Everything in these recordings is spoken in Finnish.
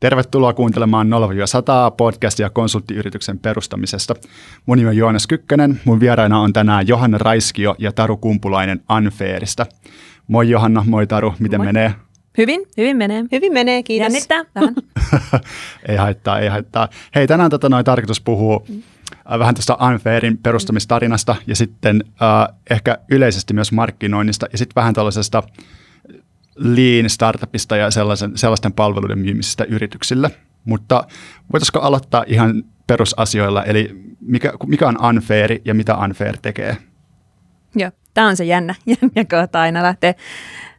Tervetuloa kuuntelemaan 0-100 podcastia konsulttiyrityksen perustamisesta. Mun nimi on Joonas Kykkönen. Mun vieraina on tänään Johanna Raiskio ja Taru Kumpulainen Unfairista. Moi Johanna, moi Taru, miten moi. menee? Hyvin, hyvin menee. Hyvin menee, kiitos. Jännittää vähän. ei haittaa, ei haittaa. Hei, tänään tota, noin tarkoitus puhua äh, vähän tästä Unfairin perustamistarinasta ja sitten äh, ehkä yleisesti myös markkinoinnista ja sitten vähän tällaisesta lean startupista ja sellaisen, sellaisten palveluiden myymisestä yrityksille. Mutta voitaisiko aloittaa ihan perusasioilla, eli mikä, mikä on unfair ja mitä unfair tekee? Joo, tämä on se jännä, jännä kohta aina lähtee,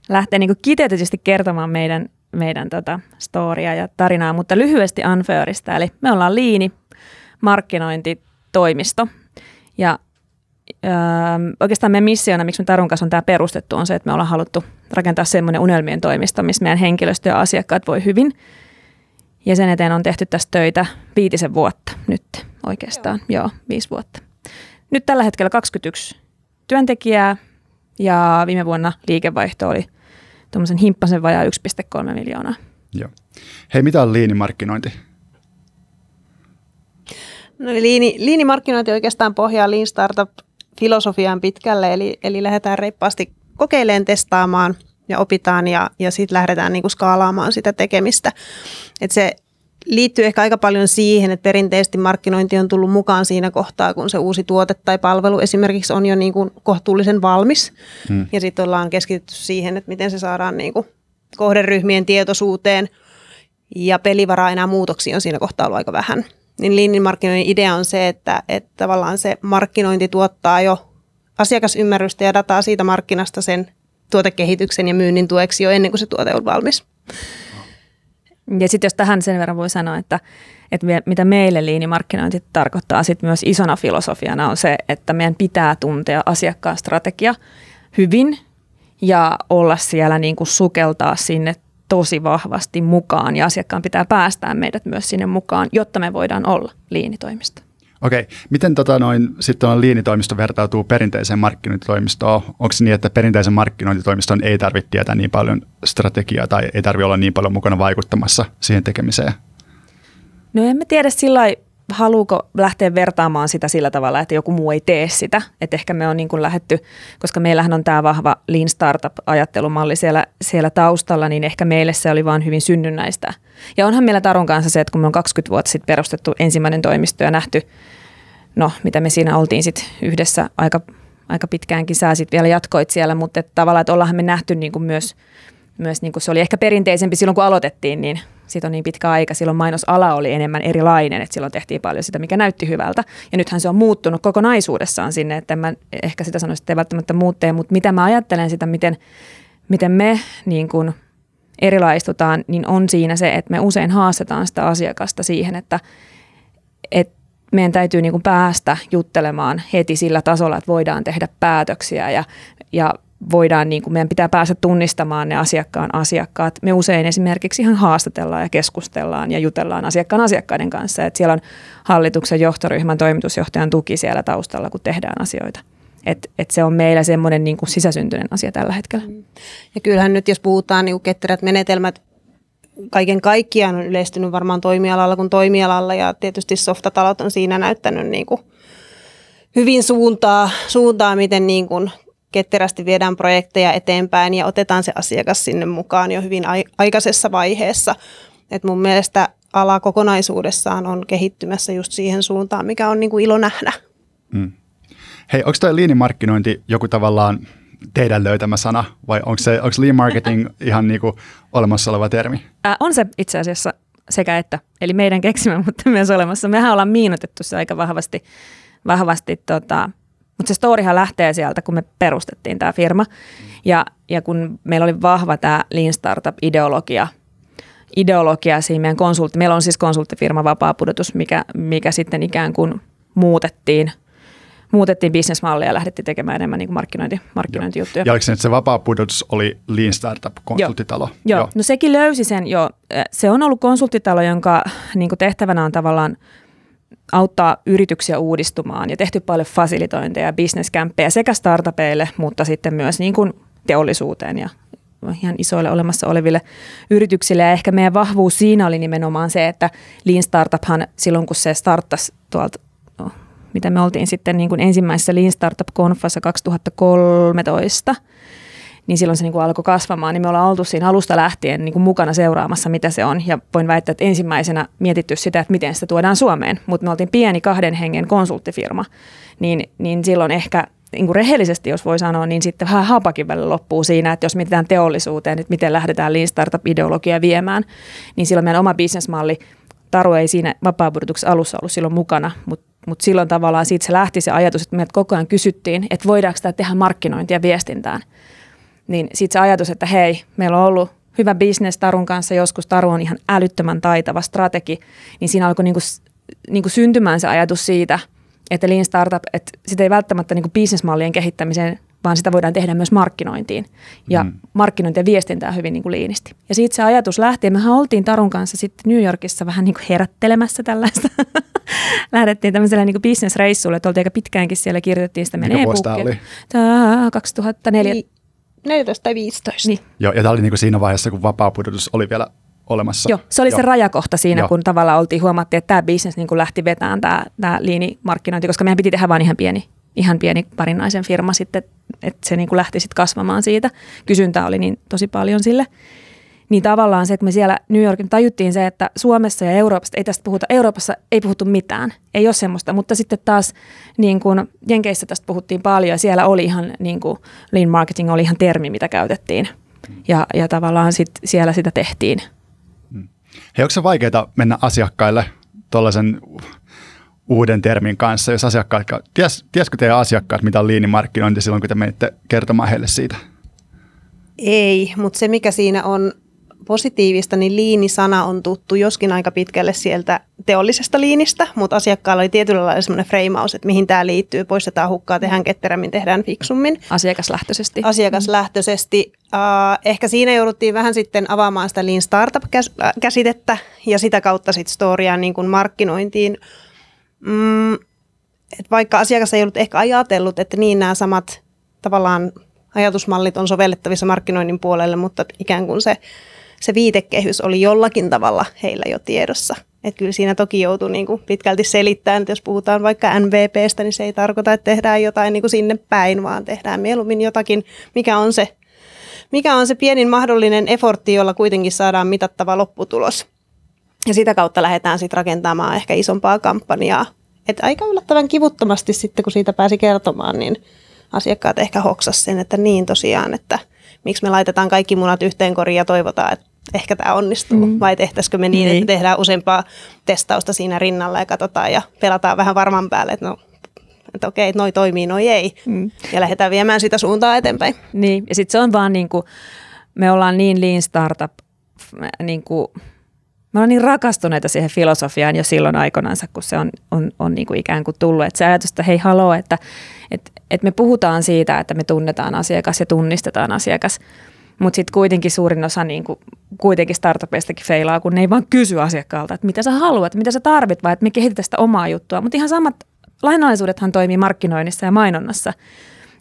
lähtee niin kiteytetysti kertomaan meidän, meidän tota storia ja tarinaa, mutta lyhyesti unfairista. Eli me ollaan liini, markkinointitoimisto ja öö, oikeastaan meidän missiona, miksi me Tarun kanssa on tämä perustettu, on se, että me ollaan haluttu rakentaa semmoinen unelmien toimisto, missä meidän henkilöstö ja asiakkaat voi hyvin. Ja sen eteen on tehty tästä töitä viitisen vuotta nyt oikeastaan. Joo, Joo viisi vuotta. Nyt tällä hetkellä 21 työntekijää ja viime vuonna liikevaihto oli tuommoisen himppasen vajaa 1,3 miljoonaa. Joo. Hei, mitä on liinimarkkinointi? No, liini, liinimarkkinointi oikeastaan pohjaa Lean Startup filosofiaan pitkälle, eli, eli lähdetään reippaasti kokeileen, testaamaan ja opitaan ja, ja sitten lähdetään niinku skaalaamaan sitä tekemistä. Et se liittyy ehkä aika paljon siihen, että perinteisesti markkinointi on tullut mukaan siinä kohtaa, kun se uusi tuote tai palvelu esimerkiksi on jo niin kuin kohtuullisen valmis. Hmm. Ja sitten ollaan keskitytty siihen, että miten se saadaan niin kuin kohderyhmien tietoisuuteen ja pelivaraa enää muutoksia on siinä kohtaa ollut aika vähän. Niin linnin markkinoinnin idea on se, että, että tavallaan se markkinointi tuottaa jo asiakasymmärrystä ja dataa siitä markkinasta sen tuotekehityksen ja myynnin tueksi jo ennen kuin se tuote on valmis. Ja sitten jos tähän sen verran voi sanoa, että, että mitä meille liinimarkkinointi tarkoittaa sit myös isona filosofiana on se, että meidän pitää tuntea asiakkaan strategia hyvin ja olla siellä niin kuin sukeltaa sinne tosi vahvasti mukaan ja asiakkaan pitää päästää meidät myös sinne mukaan, jotta me voidaan olla liinitoimista. Okei, miten tota noin, sitten on liinitoimisto vertautuu perinteiseen markkinointitoimistoon? Onko se niin, että perinteisen markkinointitoimiston ei tarvitse tietää niin paljon strategiaa tai ei tarvitse olla niin paljon mukana vaikuttamassa siihen tekemiseen? No en mä tiedä sillä haluuko lähteä vertaamaan sitä sillä tavalla, että joku muu ei tee sitä. Että ehkä me on niin kuin lähetty, koska meillähän on tämä vahva Lean Startup-ajattelumalli siellä, siellä taustalla, niin ehkä meille se oli vaan hyvin synnynnäistä. Ja onhan meillä Tarun kanssa se, että kun me on 20 vuotta sitten perustettu ensimmäinen toimisto ja nähty, no mitä me siinä oltiin sitten yhdessä aika, aika pitkäänkin, sä sitten vielä jatkoit siellä, mutta että tavallaan, että ollaan me nähty niin kuin myös, myös niin kuin se oli ehkä perinteisempi silloin, kun aloitettiin, niin siitä on niin pitkä aika. Silloin mainosala oli enemmän erilainen, että silloin tehtiin paljon sitä, mikä näytti hyvältä. Ja nythän se on muuttunut kokonaisuudessaan sinne, että en mä ehkä sitä sanoisi, että ei välttämättä muutteen, mutta mitä mä ajattelen sitä, miten, miten me niin kuin erilaistutaan, niin on siinä se, että me usein haastetaan sitä asiakasta siihen, että, että meidän täytyy niin kuin päästä juttelemaan heti sillä tasolla, että voidaan tehdä päätöksiä ja, ja voidaan, niin kuin meidän pitää päästä tunnistamaan ne asiakkaan asiakkaat. Me usein esimerkiksi ihan haastatellaan ja keskustellaan ja jutellaan asiakkaan asiakkaiden kanssa. Että siellä on hallituksen johtoryhmän toimitusjohtajan tuki siellä taustalla, kun tehdään asioita. Et, et se on meillä semmoinen niin kuin sisäsyntyinen asia tällä hetkellä. Mm. Ja kyllähän nyt, jos puhutaan niin ketterät menetelmät, kaiken kaikkiaan on yleistynyt varmaan toimialalla kuin toimialalla ja tietysti softatalot on siinä näyttänyt niin kuin hyvin suuntaa, suuntaa miten niin kuin ketterästi viedään projekteja eteenpäin ja otetaan se asiakas sinne mukaan jo hyvin aikaisessa vaiheessa. Et mun mielestä ala kokonaisuudessaan on kehittymässä just siihen suuntaan, mikä on niin kuin ilo nähdä. Mm. Hei, onko tämä liinimarkkinointi joku tavallaan teidän löytämä sana vai onko, se, onko lean marketing ihan niin kuin olemassa oleva termi? Ää, on se itse asiassa sekä että, eli meidän keksimä, mutta myös olemassa. Mehän ollaan miinotettu se aika vahvasti, vahvasti tota, mutta se storihan lähtee sieltä, kun me perustettiin tämä firma. Ja, ja kun meillä oli vahva tämä Lean Startup-ideologia, ideologia siinä meidän konsultti, meillä on siis konsulttifirma Vapaa Pudotus, mikä, mikä sitten ikään kuin muutettiin muutettiin bisnesmallia ja lähdettiin tekemään enemmän niin markkinointi, markkinointijuttuja. Ja oliko se, että se vapaa pudotus oli Lean Startup-konsulttitalo? Joo. Joo, no sekin löysi sen jo. Se on ollut konsulttitalo, jonka niin tehtävänä on tavallaan – auttaa yrityksiä uudistumaan ja tehty paljon fasilitointeja ja bisneskämppejä sekä startupeille, mutta sitten myös niin kuin teollisuuteen ja ihan isoille olemassa oleville yrityksille. Ja ehkä meidän vahvuus siinä oli nimenomaan se, että Lean Startuphan silloin kun se starttasi tuolta, no, mitä me oltiin sitten niin kuin ensimmäisessä Lean Startup-konfassa 2013, niin silloin se niin kuin alkoi kasvamaan, niin me ollaan oltu siinä alusta lähtien niin kuin mukana seuraamassa, mitä se on. Ja voin väittää, että ensimmäisenä mietitty sitä, että miten sitä tuodaan Suomeen, mutta me oltiin pieni kahden hengen konsulttifirma, niin, niin silloin ehkä niin kuin rehellisesti, jos voi sanoa, niin sitten vähän hapakin välillä loppuu siinä, että jos mietitään teollisuuteen, että miten lähdetään Lean Startup-ideologiaa viemään, niin silloin meidän oma bisnesmalli, Taru ei siinä vapaa alussa ollut silloin mukana, mutta mutta silloin tavallaan siitä se lähti se ajatus, että meiltä koko ajan kysyttiin, että voidaanko tämä tehdä markkinointia viestintään niin sitten se ajatus, että hei, meillä on ollut hyvä bisnes Tarun kanssa, joskus Taru on ihan älyttömän taitava strategi, niin siinä alkoi niinku, niinku syntymään se ajatus siitä, että Lean Startup, että sitä ei välttämättä niinku bisnesmallien kehittämiseen, vaan sitä voidaan tehdä myös markkinointiin. Ja mm. markkinointi ja viestintää hyvin niin kuin liinisti. Ja siitä se ajatus lähti. Ja mehän oltiin Tarun kanssa sitten New Yorkissa vähän niin kuin herättelemässä tällaista. Lähdettiin tämmöiselle niin bisnesreissulle, että oltiin aika pitkäänkin siellä, kirjoitettiin sitä meidän e oli? Tämä 2004. 14 tai 15. Niin. Joo, ja tämä oli niin kuin siinä vaiheessa, kun vapaa-pudotus oli vielä olemassa. Joo, se oli Joo. se rajakohta siinä, Joo. kun tavallaan oltiin, huomattiin, että tämä bisnes niin lähti vetämään tämä, tämä liinimarkkinointi, koska meidän piti tehdä vain ihan pieni, ihan pieni parinaisen firma sitten, että se niin kuin lähti sitten kasvamaan siitä. Kysyntää oli niin tosi paljon sille. Niin tavallaan se, että me siellä New Yorkin tajuttiin se, että Suomessa ja Euroopassa ei tästä puhuta, Euroopassa ei puhuttu mitään, ei ole semmoista, mutta sitten taas niin kuin Jenkeissä tästä puhuttiin paljon ja siellä oli ihan niin kuin lean marketing oli ihan termi, mitä käytettiin ja, ja tavallaan sit siellä sitä tehtiin. Hmm. Hei, onko se vaikeaa mennä asiakkaille tuollaisen uuden termin kanssa, jos asiakkaat, ties, tiesikö teidän asiakkaat, mitä on liinimarkkinointi silloin, kun te menitte kertomaan heille siitä? Ei, mutta se mikä siinä on positiivista, niin liinisana on tuttu joskin aika pitkälle sieltä teollisesta liinistä, mutta asiakkaalla oli tietyllä lailla semmoinen freimaus, että mihin tämä liittyy, poistetaan hukkaa, tehdään ketterämmin, tehdään fiksummin. Asiakaslähtöisesti. Asiakaslähtöisesti. Uh, ehkä siinä jouduttiin vähän sitten avaamaan sitä Lean Startup-käsitettä ja sitä kautta sitten storiaa niin kuin markkinointiin. Mm, et vaikka asiakas ei ollut ehkä ajatellut, että niin nämä samat tavallaan ajatusmallit on sovellettavissa markkinoinnin puolelle, mutta ikään kuin se se viitekehys oli jollakin tavalla heillä jo tiedossa. Että kyllä siinä toki joutuu niin kuin pitkälti selittämään, että jos puhutaan vaikka NVPstä, niin se ei tarkoita, että tehdään jotain niin kuin sinne päin, vaan tehdään mieluummin jotakin, mikä on se, mikä on se pienin mahdollinen effortti, jolla kuitenkin saadaan mitattava lopputulos. Ja sitä kautta lähdetään sitten rakentamaan ehkä isompaa kampanjaa. Että aika yllättävän kivuttomasti sitten, kun siitä pääsi kertomaan, niin asiakkaat ehkä hoksas sen, että niin tosiaan, että miksi me laitetaan kaikki munat yhteen koriin ja toivotaan, että ehkä tämä onnistuu, mm. vai tehtäisikö me niin, niin, että tehdään useampaa testausta siinä rinnalla ja katsotaan ja pelataan vähän varman päälle, että no että okei, noi toimii, noi ei. Mm. Ja lähdetään viemään sitä suuntaa eteenpäin. Niin, ja sitten se on vaan niin kuin, me ollaan niin lean startup, niin kuin, me ollaan niin rakastuneita siihen filosofiaan jo silloin aikoinansa, kun se on, on, on niin kuin ikään kuin tullut. Että se ajatus, että hei haloo, että, että, että me puhutaan siitä, että me tunnetaan asiakas ja tunnistetaan asiakas, mutta sitten kuitenkin suurin osa niin kuin, kuitenkin startupeistakin feilaa, kun ne ei vaan kysy asiakkaalta, että mitä sä haluat, mitä sä tarvit, vai että me kehitetään sitä omaa juttua. Mutta ihan samat lainalaisuudethan toimii markkinoinnissa ja mainonnassa.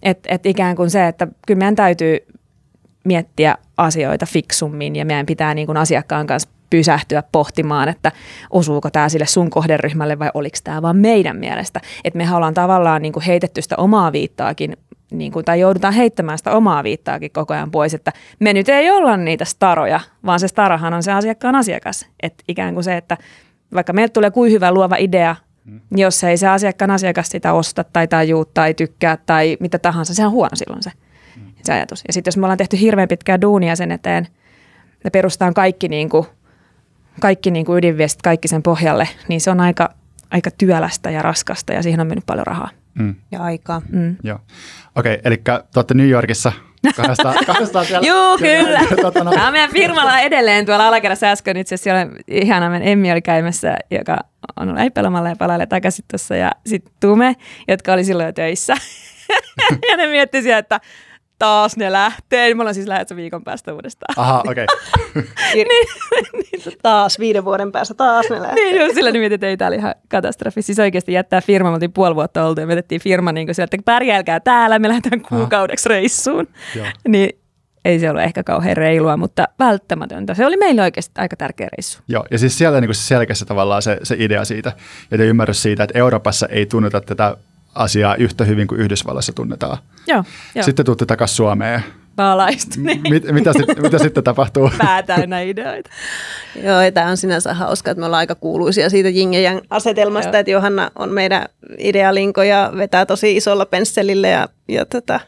Että et ikään kuin se, että kyllä meidän täytyy miettiä asioita fiksummin ja meidän pitää niin kuin asiakkaan kanssa pysähtyä pohtimaan, että osuuko tämä sille sun kohderyhmälle vai oliko tämä vaan meidän mielestä. Että me ollaan tavallaan niin kuin heitetty sitä omaa viittaakin niin kuin, tai joudutaan heittämään sitä omaa viittaakin koko ajan pois, että me nyt ei olla niitä staroja, vaan se starohan on se asiakkaan asiakas. Että ikään kuin se, että vaikka meiltä tulee kuin hyvä luova idea, mm. jos ei se asiakkaan asiakas sitä osta tai tajuu tai tykkää tai mitä tahansa, se on huono silloin se, mm. se ajatus. Ja sitten jos me ollaan tehty hirveän pitkää duunia sen eteen, me perustetaan kaikki, niin kuin, kaikki niin kuin ydinviestit, kaikki sen pohjalle, niin se on aika, aika työlästä ja raskasta ja siihen on mennyt paljon rahaa. Mm. Ja aikaa. Mm. Joo. Okei, okay, eli te olette New Yorkissa kahdestaan, kahdestaan siellä. Joo, kyllä. Tämä on meidän firmalla edelleen tuolla alakerrassa äsken. Itse asiassa siellä ihana, meidän Emmi oli käymässä, joka on ollut äipelomalla ja palailee takaisin tuossa. Ja sitten Tume, jotka oli silloin jo töissä. ja ne miettivät että taas ne lähtee. Me ollaan siis lähdössä viikon päästä uudestaan. Aha, okei. Okay. niin, niin, taas viiden vuoden päästä, taas ne lähtee. niin, just sillä niin mietin, että ei tämä oli ihan katastrofi. Siis oikeasti jättää firma, me oltiin puoli vuotta oltu ja me firma niin sieltä, että pärjäilkää täällä, me lähdetään kuukaudeksi reissuun. niin ei se ole ehkä kauhean reilua, mutta välttämätöntä. Se oli meille oikeasti aika tärkeä reissu. Joo, ja siis sieltä niin selkeässä tavallaan se, se idea siitä, ja ymmärrys siitä, että Euroopassa ei tunneta tätä asiaa yhtä hyvin kuin Yhdysvalloissa tunnetaan. Joo, joo. Sitten tuutte takaisin Suomeen. Paalaistuneet. Mit, mitä, sit, mitä sitten tapahtuu? Pää täynnä ideoita. Joo, ja tämä on sinänsä hauska, että me ollaan aika kuuluisia siitä Jing ja asetelmasta, Joo. että Johanna on meidän idealinko ja vetää tosi isolla pensselillä ja, ja tota,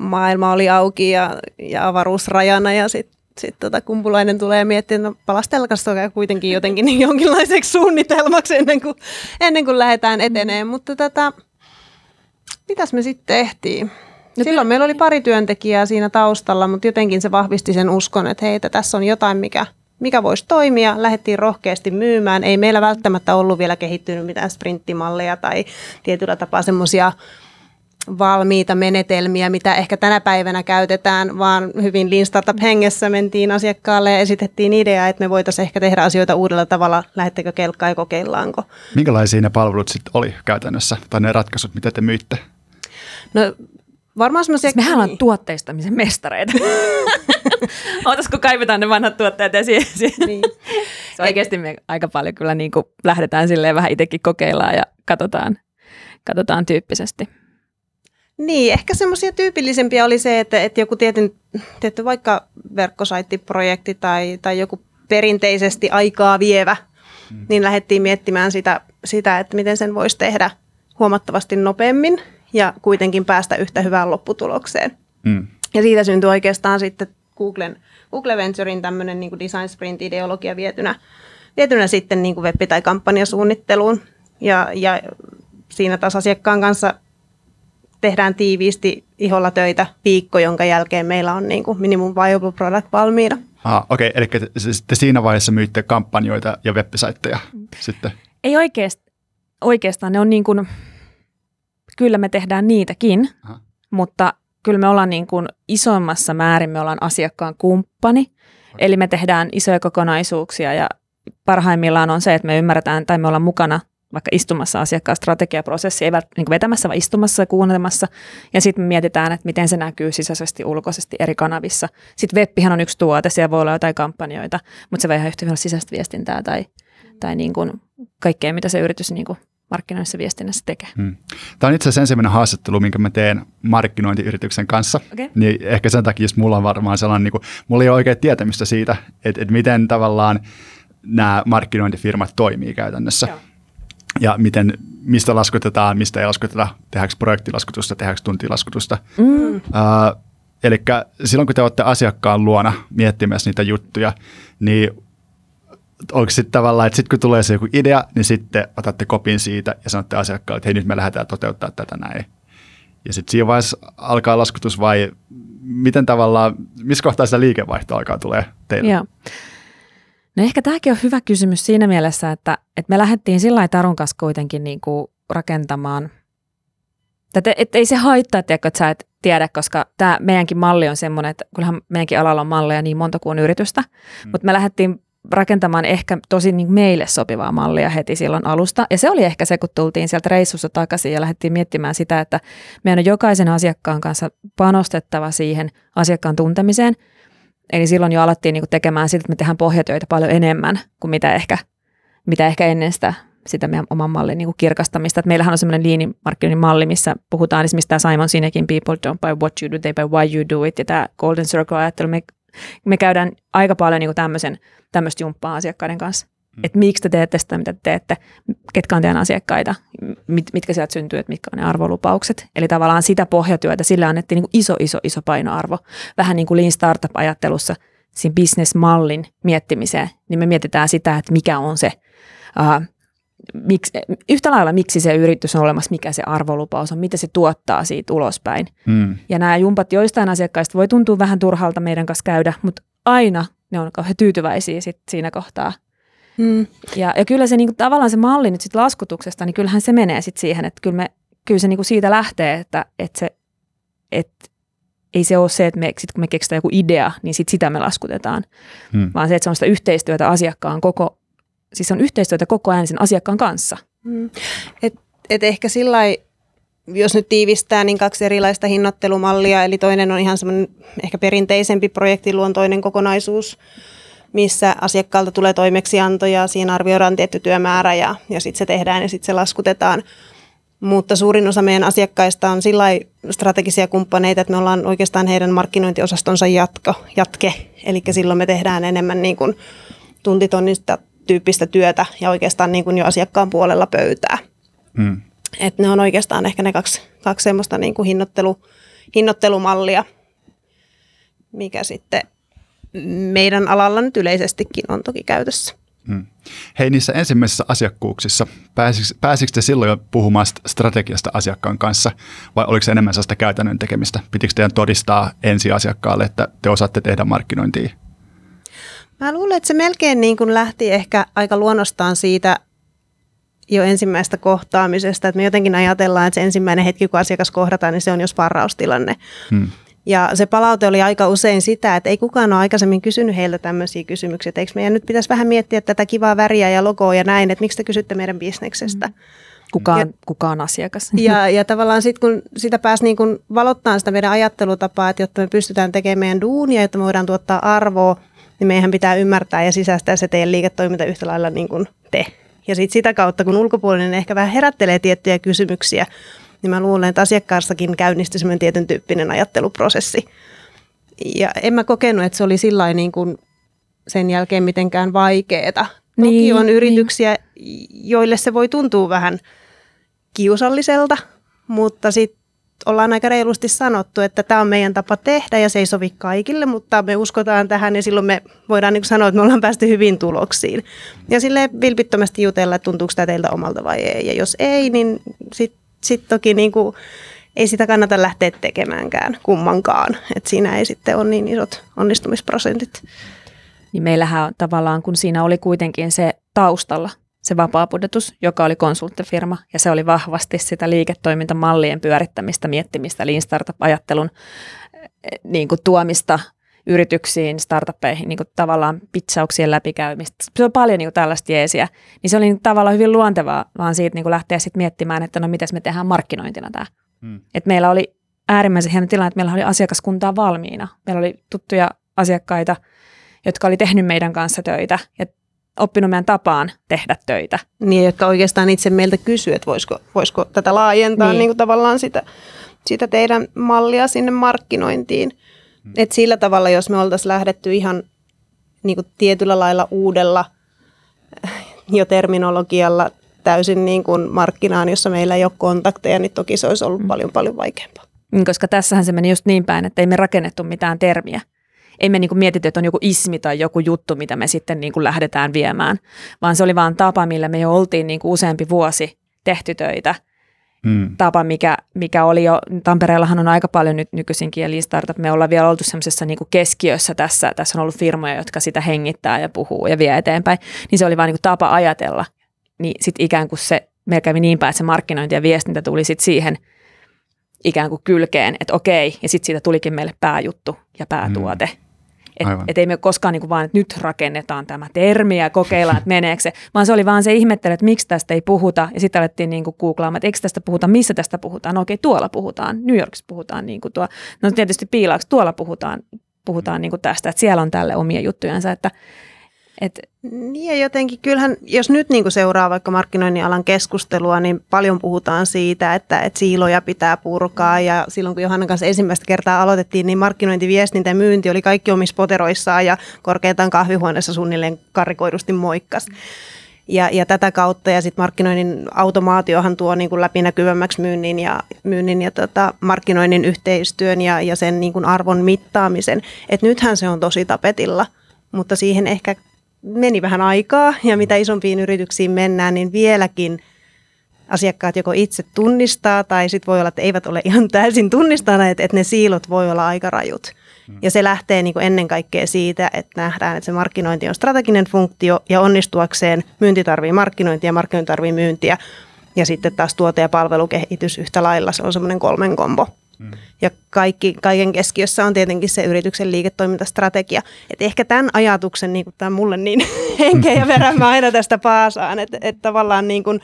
maailma oli auki ja, ja avaruus rajana ja sitten sit tota kumpulainen tulee miettimään, että no palastelkasta kuitenkin jotenkin niin jonkinlaiseksi suunnitelmaksi ennen kuin, ennen kuin lähdetään eteneen. Mm. Mutta tota, mitäs me sitten tehtiin? No Silloin meillä oli pari työntekijää siinä taustalla, mutta jotenkin se vahvisti sen uskon, että hei, että tässä on jotain, mikä, mikä voisi toimia. Lähdettiin rohkeasti myymään. Ei meillä välttämättä ollut vielä kehittynyt mitään sprinttimalleja tai tietyllä tapaa semmoisia valmiita menetelmiä, mitä ehkä tänä päivänä käytetään, vaan hyvin Lean Startup-hengessä mentiin asiakkaalle ja esitettiin idea, että me voitaisiin ehkä tehdä asioita uudella tavalla, lähettekö kelkkaa ja kokeillaanko. Minkälaisia ne palvelut sitten oli käytännössä, tai ne ratkaisut, mitä te myitte? No Varmaan semmoisia... Siis mehän ollaan niin. tuotteistamisen mestareita. Ootas, kun kaivetaan ne vanhat tuotteet esiin. Niin. Se oikeasti me aika paljon kyllä niin kuin lähdetään silleen vähän itsekin kokeillaan ja katsotaan, katsotaan tyyppisesti. Niin, ehkä semmoisia tyypillisempiä oli se, että, että joku tietyn, tietty vaikka verkkosaittiprojekti tai, tai joku perinteisesti aikaa vievä, hmm. niin lähdettiin miettimään sitä, sitä, että miten sen voisi tehdä huomattavasti nopeammin ja kuitenkin päästä yhtä hyvään lopputulokseen. Mm. Ja siitä syntyi oikeastaan sitten Googlen, Google Venturein tämmöinen niin design sprint-ideologia vietynä, vietynä sitten niin kuin web- tai kampanjasuunnitteluun. Ja, ja siinä taas asiakkaan kanssa tehdään tiiviisti iholla töitä viikko, jonka jälkeen meillä on niin kuin minimum viable product valmiina. Aha, okei, okay. eli te siinä vaiheessa myytte kampanjoita ja web mm. sitten? Ei oikeastaan. Oikeastaan ne on niin kuin, kyllä me tehdään niitäkin, Aha. mutta kyllä me ollaan niin kuin isommassa määrin, me ollaan asiakkaan kumppani, okay. eli me tehdään isoja kokonaisuuksia ja parhaimmillaan on se, että me ymmärretään tai me ollaan mukana vaikka istumassa asiakkaan strategiaprosessi, ei niin vetämässä, vaan istumassa ja kuuntelemassa. Ja sitten me mietitään, että miten se näkyy sisäisesti, ulkoisesti eri kanavissa. Sitten webbihän on yksi tuote, siellä voi olla jotain kampanjoita, mutta se voi ihan yhtä hyvin sisäistä viestintää tai, tai niin kuin kaikkea, mitä se yritys niin kuin markkinoinnissa viestinnässä tekee. Hmm. Tämä on itse asiassa ensimmäinen haastattelu, minkä mä teen markkinointiyrityksen kanssa. Okay. Niin ehkä sen takia, jos mulla on varmaan sellainen, niin kuin, mulla ei ole oikein tietämystä siitä, että, että miten tavallaan nämä markkinointifirmat toimii käytännössä. Joo. Ja miten, mistä laskutetaan, mistä ei laskuteta, tehdäänkö projektilaskutusta, tehdäänkö tuntilaskutusta. Mm. Uh, Eli silloin, kun te olette asiakkaan luona miettimässä niitä juttuja, niin onko sitten tavallaan, että sitten kun tulee se joku idea, niin sitten otatte kopin siitä ja sanotte asiakkaalle, että hei nyt me lähdetään toteuttaa tätä näin. Ja sitten siinä vaiheessa alkaa laskutus vai miten tavallaan, missä kohtaa sitä liikevaihtoa alkaa tulee teille? Joo. No ehkä tämäkin on hyvä kysymys siinä mielessä, että, että me lähdettiin sillä Tarun kanssa kuitenkin niin kuin rakentamaan, että et, ei se haittaa, että, että sä et tiedä, koska tämä meidänkin malli on semmoinen, että kyllähän meidänkin alalla on malleja niin monta kuin yritystä, hmm. mutta me lähdettiin rakentamaan ehkä tosi niin meille sopivaa mallia heti silloin alusta. Ja se oli ehkä se, kun tultiin sieltä reissussa takaisin ja lähdettiin miettimään sitä, että meidän on jokaisen asiakkaan kanssa panostettava siihen asiakkaan tuntemiseen. Eli silloin jo alettiin niin tekemään sitä, että me tehdään pohjatyötä paljon enemmän kuin mitä ehkä, mitä ehkä ennen sitä, sitä meidän oman mallin niin kirkastamista. Että meillähän on semmoinen liinimarkkinoinnin malli, missä puhutaan esimerkiksi tämä Simon Sinekin People don't buy what you do, they buy why you do it. Ja tämä Golden Circle-ajattelu, me me käydään aika paljon niin tämmöisen, tämmöistä jumppaa asiakkaiden kanssa. Hmm. Että miksi te teette sitä, mitä te teette, ketkä on teidän asiakkaita, mit, mitkä sieltä syntyy, että mitkä on ne arvolupaukset. Eli tavallaan sitä pohjatyötä, sillä annettiin niin kuin iso, iso, iso painoarvo. Vähän niin kuin Lean Startup-ajattelussa siinä business-mallin miettimiseen, niin me mietitään sitä, että mikä on se uh, miksi, yhtä lailla miksi se yritys on olemassa, mikä se arvolupaus on, mitä se tuottaa siitä ulospäin. Mm. Ja nämä jumpat joistain asiakkaista voi tuntua vähän turhalta meidän kanssa käydä, mutta aina ne on kauhean tyytyväisiä sit siinä kohtaa. Mm. Ja, ja kyllä se niinku, tavallaan se malli nyt sit laskutuksesta, niin kyllähän se menee sit siihen, että kyllä, me, kyllä se niinku siitä lähtee, että, että se, että ei se ole se, että me, sit kun me keksitään joku idea, niin sit sitä me laskutetaan, hmm. vaan se, että se on sitä yhteistyötä asiakkaan koko siis on yhteistyötä koko ajan sen asiakkaan kanssa. Mm. Et, et ehkä sillä jos nyt tiivistää, niin kaksi erilaista hinnoittelumallia, eli toinen on ihan semmoinen ehkä perinteisempi projektiluontoinen kokonaisuus, missä asiakkaalta tulee toimeksiantoja, siinä arvioidaan tietty työmäärä ja, ja sitten se tehdään ja sitten se laskutetaan. Mutta suurin osa meidän asiakkaista on sillä strategisia kumppaneita, että me ollaan oikeastaan heidän markkinointiosastonsa jatko, jatke. Eli silloin me tehdään enemmän niin kuin tuntitonnista tyyppistä työtä ja oikeastaan niin kuin jo asiakkaan puolella pöytää. Hmm. Et ne on oikeastaan ehkä ne kaksi, kaksi semmoista niin kuin hinnoittelu, hinnoittelumallia, mikä sitten meidän alalla nyt yleisestikin on toki käytössä. Hmm. Hei, niissä ensimmäisissä asiakkuuksissa, pääsikö, pääsikö te silloin jo puhumaan strategiasta asiakkaan kanssa vai oliko se enemmän sellaista käytännön tekemistä? Pitikö teidän todistaa ensi asiakkaalle, että te osaatte tehdä markkinointia? Mä luulen, että se melkein niin kuin lähti ehkä aika luonnostaan siitä jo ensimmäistä kohtaamisesta, että me jotenkin ajatellaan, että se ensimmäinen hetki, kun asiakas kohdataan, niin se on jo sparraustilanne. Hmm. Ja se palaute oli aika usein sitä, että ei kukaan ole aikaisemmin kysynyt heiltä tämmöisiä kysymyksiä, että eikö meidän nyt pitäisi vähän miettiä tätä kivaa väriä ja logoa ja näin, että miksi te kysytte meidän bisneksestä. Hmm. Kuka on, kuka on asiakas. Ja, ja tavallaan sitten kun sitä pääsi niin kun valottaa sitä meidän ajattelutapaa, että jotta me pystytään tekemään meidän duunia, jotta me voidaan tuottaa arvoa, niin meidän pitää ymmärtää ja sisäistää se teidän liiketoiminta yhtä lailla niin kuin te. Ja sit sitä kautta, kun ulkopuolinen ehkä vähän herättelee tiettyjä kysymyksiä, niin mä luulen, että asiakkaassakin käynnistyi semmoinen tietyn tyyppinen ajatteluprosessi. Ja en mä kokenut, että se oli sillä niin kuin sen jälkeen mitenkään vaikeeta. Toki niin, on niin. yrityksiä, niin. joille se voi tuntua vähän kiusalliselta, mutta sitten ollaan aika reilusti sanottu, että tämä on meidän tapa tehdä ja se ei sovi kaikille, mutta me uskotaan tähän ja silloin me voidaan niin sanoa, että me ollaan päästy hyvin tuloksiin. Ja sille vilpittömästi jutella, että tuntuuko tämä teiltä omalta vai ei. Ja jos ei, niin sit toki niin kuin, ei sitä kannata lähteä tekemäänkään kummankaan. Et siinä ei sitten ole niin isot onnistumisprosentit. Niin meillähän on tavallaan, kun siinä oli kuitenkin se taustalla se vapaapudotus, joka oli konsulttifirma, ja se oli vahvasti sitä liiketoimintamallien pyörittämistä, miettimistä, lean startup-ajattelun eh, niin kuin tuomista yrityksiin, startuppeihin, niin kuin tavallaan pitsauksien läpikäymistä. Se on paljon niin kuin tällaista jeesiä. Niin se oli niin tavallaan hyvin luontevaa, vaan siitä niin kuin lähteä sitten miettimään, että no miten me tehdään markkinointina tämä. Hmm. Et meillä oli äärimmäisen hieno tilanne, että meillä oli asiakaskuntaa valmiina. Meillä oli tuttuja asiakkaita, jotka oli tehnyt meidän kanssa töitä. Ja oppinut meidän tapaan tehdä töitä. Niin, jotka oikeastaan itse meiltä kysyy, että voisiko, voisiko tätä laajentaa niin. Niin kuin tavallaan sitä, sitä teidän mallia sinne markkinointiin. Hmm. Et sillä tavalla, jos me oltaisiin lähdetty ihan niin kuin tietyllä lailla uudella jo terminologialla täysin niin kuin markkinaan, jossa meillä ei ole kontakteja, niin toki se olisi ollut hmm. paljon paljon vaikeampaa. Niin, koska tässähän se meni just niin päin, että ei me rakennettu mitään termiä ei me niin kuin mietitty, että on joku ismi tai joku juttu, mitä me sitten niin kuin lähdetään viemään, vaan se oli vaan tapa, millä me jo oltiin niin kuin useampi vuosi tehty töitä. Hmm. Tapa, mikä, mikä oli jo, Tampereellahan on aika paljon nyt nykyisinkin Lean Startup, me ollaan vielä oltu semmoisessa niin keskiössä tässä, tässä on ollut firmoja, jotka sitä hengittää ja puhuu ja vie eteenpäin, niin se oli vaan niin tapa ajatella. Niin sitten ikään kuin se, meillä kävi niin päin, että se markkinointi ja viestintä tuli sitten siihen ikään kuin kylkeen, että okei, ja sitten siitä tulikin meille pääjuttu ja päätuote. Hmm että et ei me koskaan niin kuin vaan, että nyt rakennetaan tämä termi ja kokeillaan, että meneekö se, vaan se oli vaan se ihmettely, että miksi tästä ei puhuta. Ja sitten alettiin niin kuin googlaamaan, että eikö tästä puhuta, missä tästä puhutaan. No okei, tuolla puhutaan, New Yorkissa puhutaan, niin kuin tuo, no tietysti piilauksi, tuolla puhutaan, puhutaan niin kuin tästä, että siellä on tälle omia juttujansa, että et, niin ja jotenkin kyllähän, jos nyt niin seuraa vaikka markkinoinnin alan keskustelua, niin paljon puhutaan siitä, että, että siiloja pitää purkaa. Ja silloin kun Johanna kanssa ensimmäistä kertaa aloitettiin, niin markkinointi, viestintä ja myynti oli kaikki omissa poteroissaan ja korkeintaan kahvihuoneessa suunnilleen karikoidusti moikkas. Ja, ja tätä kautta ja sitten markkinoinnin automaatiohan tuo niin kuin läpinäkyvämmäksi myynnin ja, myynnin ja tota, markkinoinnin yhteistyön ja, ja sen niin kuin arvon mittaamisen. Et nythän se on tosi tapetilla, mutta siihen ehkä meni vähän aikaa ja mitä isompiin yrityksiin mennään, niin vieläkin asiakkaat joko itse tunnistaa tai sitten voi olla, että eivät ole ihan täysin tunnistaneet, että ne siilot voi olla aika rajut. Mm. Ja se lähtee niin kuin ennen kaikkea siitä, että nähdään, että se markkinointi on strateginen funktio ja onnistuakseen myynti tarvii markkinointia ja markkinointi tarvii myyntiä. Ja sitten taas tuote- ja palvelukehitys yhtä lailla, se on semmoinen kolmen kombo. Mm. Ja kaikki, kaiken keskiössä on tietenkin se yrityksen liiketoimintastrategia. Et ehkä tämän ajatuksen, niin tämä mulle niin henkeä ja verran mä aina tästä paasaan, että et tavallaan niin kuin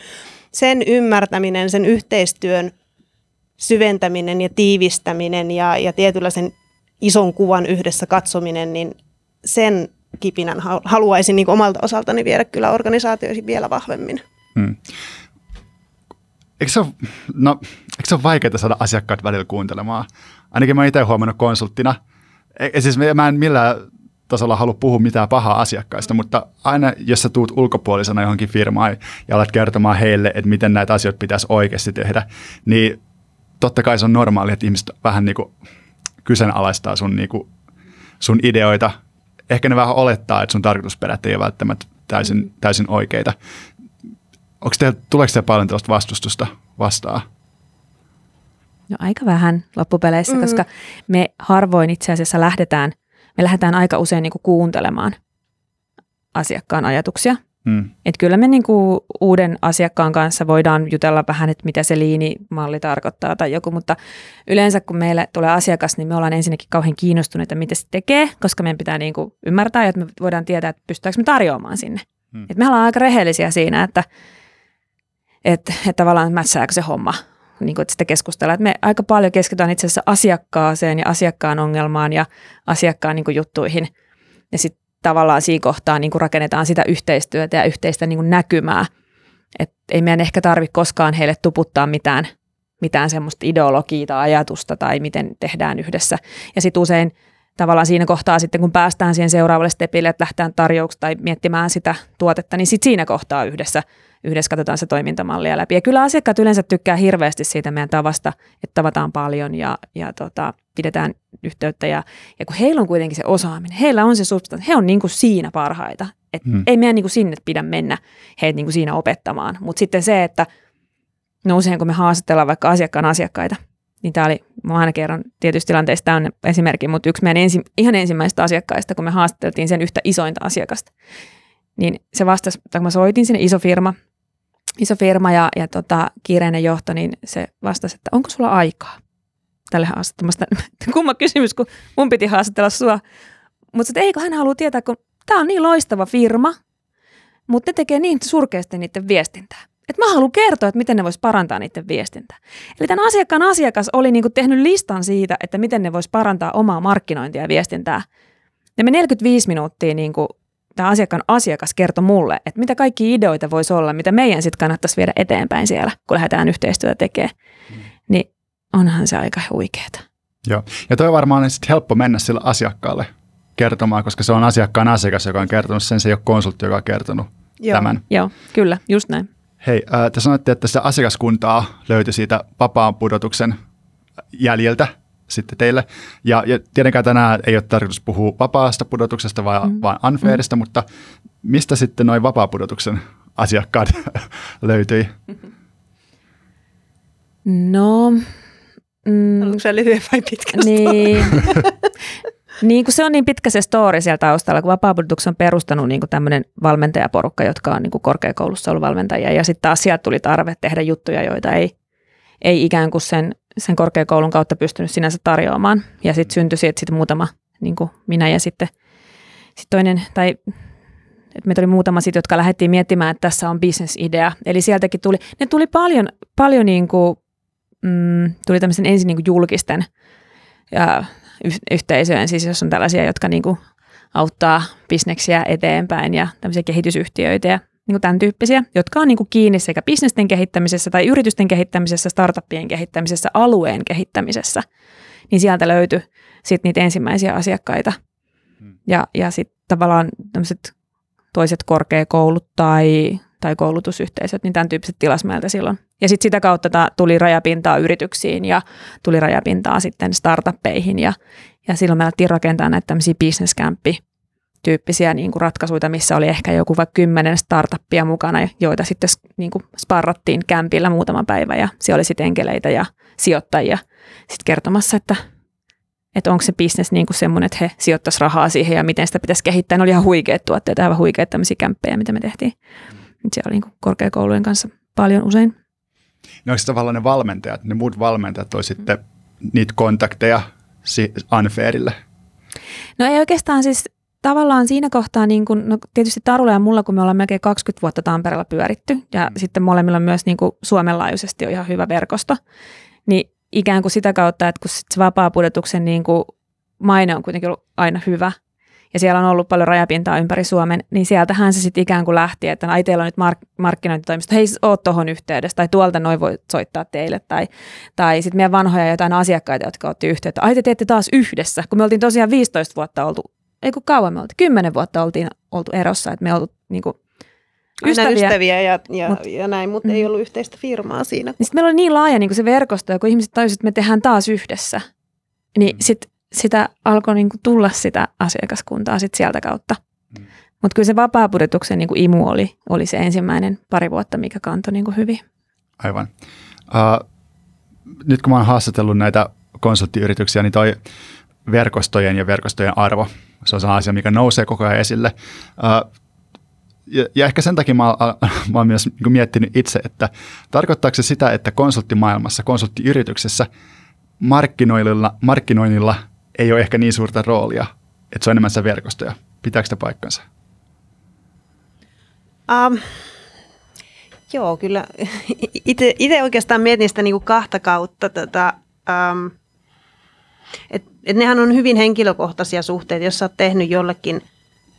sen ymmärtäminen, sen yhteistyön syventäminen ja tiivistäminen ja, ja tietynlaisen ison kuvan yhdessä katsominen, niin sen kipinän haluaisin niin omalta osaltani viedä kyllä organisaatioihin vielä vahvemmin. Hmm. Eikö se, ole, no, eikö se ole vaikeaa saada asiakkaat välillä kuuntelemaan? Ainakin mä itse huomannut konsulttina. E, siis mä en millään tasolla halua puhua mitään pahaa asiakkaista, mutta aina jos sä tuut ulkopuolisena johonkin firmaan ja alat kertomaan heille, että miten näitä asioita pitäisi oikeasti tehdä, niin totta kai se on normaali, että ihmiset vähän niin kuin kyseenalaistaa sun, niin kuin, sun ideoita. Ehkä ne vähän olettaa, että sun tarkoitusperät ei ole välttämättä täysin, mm. täysin oikeita. Onko teillä, tuleeko teille paljon tällaista vastustusta vastaan? No aika vähän loppupeleissä, mm-hmm. koska me harvoin itse asiassa lähdetään, me lähdetään aika usein niin kuin kuuntelemaan asiakkaan ajatuksia. Mm. Et kyllä me niinku uuden asiakkaan kanssa voidaan jutella vähän, että mitä se liinimalli tarkoittaa tai joku, mutta yleensä kun meille tulee asiakas, niin me ollaan ensinnäkin kauhean kiinnostuneita, mitä se tekee, koska meidän pitää niinku ymmärtää, että me voidaan tietää, että pystytäänkö me tarjoamaan sinne. Mm. Et me ollaan aika rehellisiä siinä, että että, että tavallaan mätsääkö se homma, niin kuin, että sitä keskustellaan. Että me aika paljon keskitytään itse asiassa asiakkaaseen ja asiakkaan ongelmaan ja asiakkaan niin kuin, juttuihin. Ja sitten tavallaan siinä kohtaa niin kuin rakennetaan sitä yhteistyötä ja yhteistä niin kuin näkymää. Et ei meidän ehkä tarvitse koskaan heille tuputtaa mitään, mitään semmoista ideologiaa tai ajatusta tai miten tehdään yhdessä. Ja sitten usein tavallaan siinä kohtaa sitten, kun päästään siihen seuraavalle stepille, että lähdetään tarjoukseen tai miettimään sitä tuotetta, niin sitten siinä kohtaa yhdessä – yhdessä katsotaan se toimintamallia läpi. Ja kyllä asiakkaat yleensä tykkää hirveästi siitä meidän tavasta, että tavataan paljon ja, ja tota, pidetään yhteyttä. Ja, ja kun heillä on kuitenkin se osaaminen, heillä on se substanssi, he on niin kuin siinä parhaita. Et hmm. Ei meidän niin kuin sinne pidä mennä heitä niin kuin siinä opettamaan. Mutta sitten se, että no usein kun me haastatellaan vaikka asiakkaan asiakkaita, niin tämä oli, mä aina kerron tietysti tilanteista tämä on esimerkki, mutta yksi meidän ensi, ihan ensimmäistä asiakkaista, kun me haastateltiin sen yhtä isointa asiakasta, niin se vastasi, kun mä soitin sinne iso firma, iso firma ja, ja tota, kiireinen johto, niin se vastasi, että onko sulla aikaa tälle haastattelusta. Kumma kysymys, kun mun piti haastatella sua. Mutta että eikö hän halua tietää, kun tämä on niin loistava firma, mutta ne tekee niin surkeasti niiden viestintää. Että mä haluan kertoa, että miten ne vois parantaa niiden viestintää. Eli tämän asiakkaan asiakas oli niinku tehnyt listan siitä, että miten ne vois parantaa omaa markkinointia ja viestintää. Ja me 45 minuuttia niinku tämä asiakkaan asiakas kertoi mulle, että mitä kaikki ideoita voisi olla, mitä meidän sitten kannattaisi viedä eteenpäin siellä, kun lähdetään yhteistyötä tekemään. Mm. Niin onhan se aika huikeeta. Joo, ja toi varmaan on sitten helppo mennä sille asiakkaalle kertomaan, koska se on asiakkaan asiakas, joka on kertonut sen, se ei ole konsultti, joka on kertonut Joo. tämän. Joo, kyllä, just näin. Hei, äh, te sanoitte, että sitä asiakaskuntaa löytyi siitä vapaan pudotuksen jäljiltä sitten teille. Ja, ja tietenkään tänään ei ole tarkoitus puhua vapaasta pudotuksesta, vaan, mm. vaan unfairista, mm. mutta mistä sitten noin vapaa-pudotuksen asiakkaat löytyi? No... Mm, Onko se lyhyen vai pitkä Niin. niin kun se on niin pitkä se story siellä taustalla, kun vapaa on perustanut niin tämmöinen valmentajaporukka, jotka on niin korkeakoulussa ollut valmentajia, ja sitten taas sieltä tuli tarve tehdä juttuja, joita ei, ei ikään kuin sen sen korkeakoulun kautta pystynyt sinänsä tarjoamaan. Ja sitten syntyi siitä sitten muutama, niin kuin minä ja sitten sit toinen, tai että meitä oli muutama sitten, jotka lähdettiin miettimään, että tässä on bisnesidea. Eli sieltäkin tuli, ne tuli paljon, paljon niin kuin, mm, tuli tämmöisen ensin niin kuin julkisten ja yhteisöjen, siis jos on tällaisia, jotka niin kuin auttaa bisneksiä eteenpäin ja tämmöisiä kehitysyhtiöitä ja niin kuin tämän tyyppisiä, jotka on niin kuin kiinni sekä bisnesten kehittämisessä tai yritysten kehittämisessä, startuppien kehittämisessä, alueen kehittämisessä, niin sieltä löytyi sitten niitä ensimmäisiä asiakkaita. Hmm. Ja, ja sitten tavallaan tämmöiset toiset korkeakoulut tai, tai koulutusyhteisöt, niin tämän tyyppiset tilas meiltä silloin. Ja sitten sitä kautta tuli rajapintaa yrityksiin ja tuli rajapintaa sitten startuppeihin ja, ja silloin me alettiin rakentaa näitä tämmöisiä business tyyppisiä niin kuin ratkaisuja, missä oli ehkä joku vaikka kymmenen startuppia mukana, joita sitten niin kuin sparrattiin kämpillä muutama päivä ja siellä oli sitten enkeleitä ja sijoittajia sitten kertomassa, että, että onko se bisnes niin kuin semmoinen, että he sijoittaisivat rahaa siihen ja miten sitä pitäisi kehittää. Ne oli ihan huikeat tuotteet, aivan huikeat tämmöisiä kämppejä, mitä me tehtiin. Siellä oli niin kuin korkeakoulujen kanssa paljon usein. No onko se tavallaan ne valmentajat, ne muut valmentajat toi sitten niitä kontakteja Unfairille? No ei oikeastaan siis tavallaan siinä kohtaa, niin kun, no tietysti Tarulla ja mulla, kun me ollaan melkein 20 vuotta Tampereella pyöritty, ja mm. sitten molemmilla myös niin kuin Suomen laajuisesti on ihan hyvä verkosto, niin ikään kuin sitä kautta, että kun sit se vapaa-pudotuksen niin kuin maine on kuitenkin ollut aina hyvä, ja siellä on ollut paljon rajapintaa ympäri Suomen, niin sieltähän se sitten ikään kuin lähti, että ai teillä on nyt mark- markkinointitoimisto, hei oot tuohon yhteydessä, tai tuolta noin voi soittaa teille, tai, tai sitten meidän vanhoja jotain asiakkaita, jotka otti yhteyttä, ai te teette taas yhdessä, kun me oltiin tosiaan 15 vuotta oltu, ei kun kauan me oltiin, 10 vuotta oltiin oltu erossa, että me oltu niin kuin, ystäviä, ystäviä ja, ja, Mut, ja näin, mutta mm. ei ollut yhteistä firmaa siinä. Niin sitten meillä oli niin laaja niin kuin se verkosto, ja kun ihmiset tajusivat, että me tehdään taas yhdessä, niin mm. sitten sitä alkoi niin kuin tulla sitä asiakaskuntaa sit sieltä kautta. Mm. Mutta kyllä se vapaa-pudotuksen niin imu oli, oli se ensimmäinen pari vuotta, mikä kantoi niin kuin hyvin. Aivan. Uh, nyt kun mä oon haastatellut näitä konsulttiyrityksiä, niin toi verkostojen ja verkostojen arvo, se on se asia, mikä nousee koko ajan esille. Ja, ja ehkä sen takia mä, mä oon myös niin miettinyt itse, että tarkoittaako se sitä, että konsulttimaailmassa, konsulttiyrityksessä markkinoinnilla, markkinoinnilla ei ole ehkä niin suurta roolia, että se on enemmän se verkostoja. Pitääkö sitä paikkansa? Um, joo, kyllä. Itse oikeastaan mietin sitä niinku kahta kautta. Tota, um, et, et nehän on hyvin henkilökohtaisia suhteita. Jos sä oot tehnyt jollekin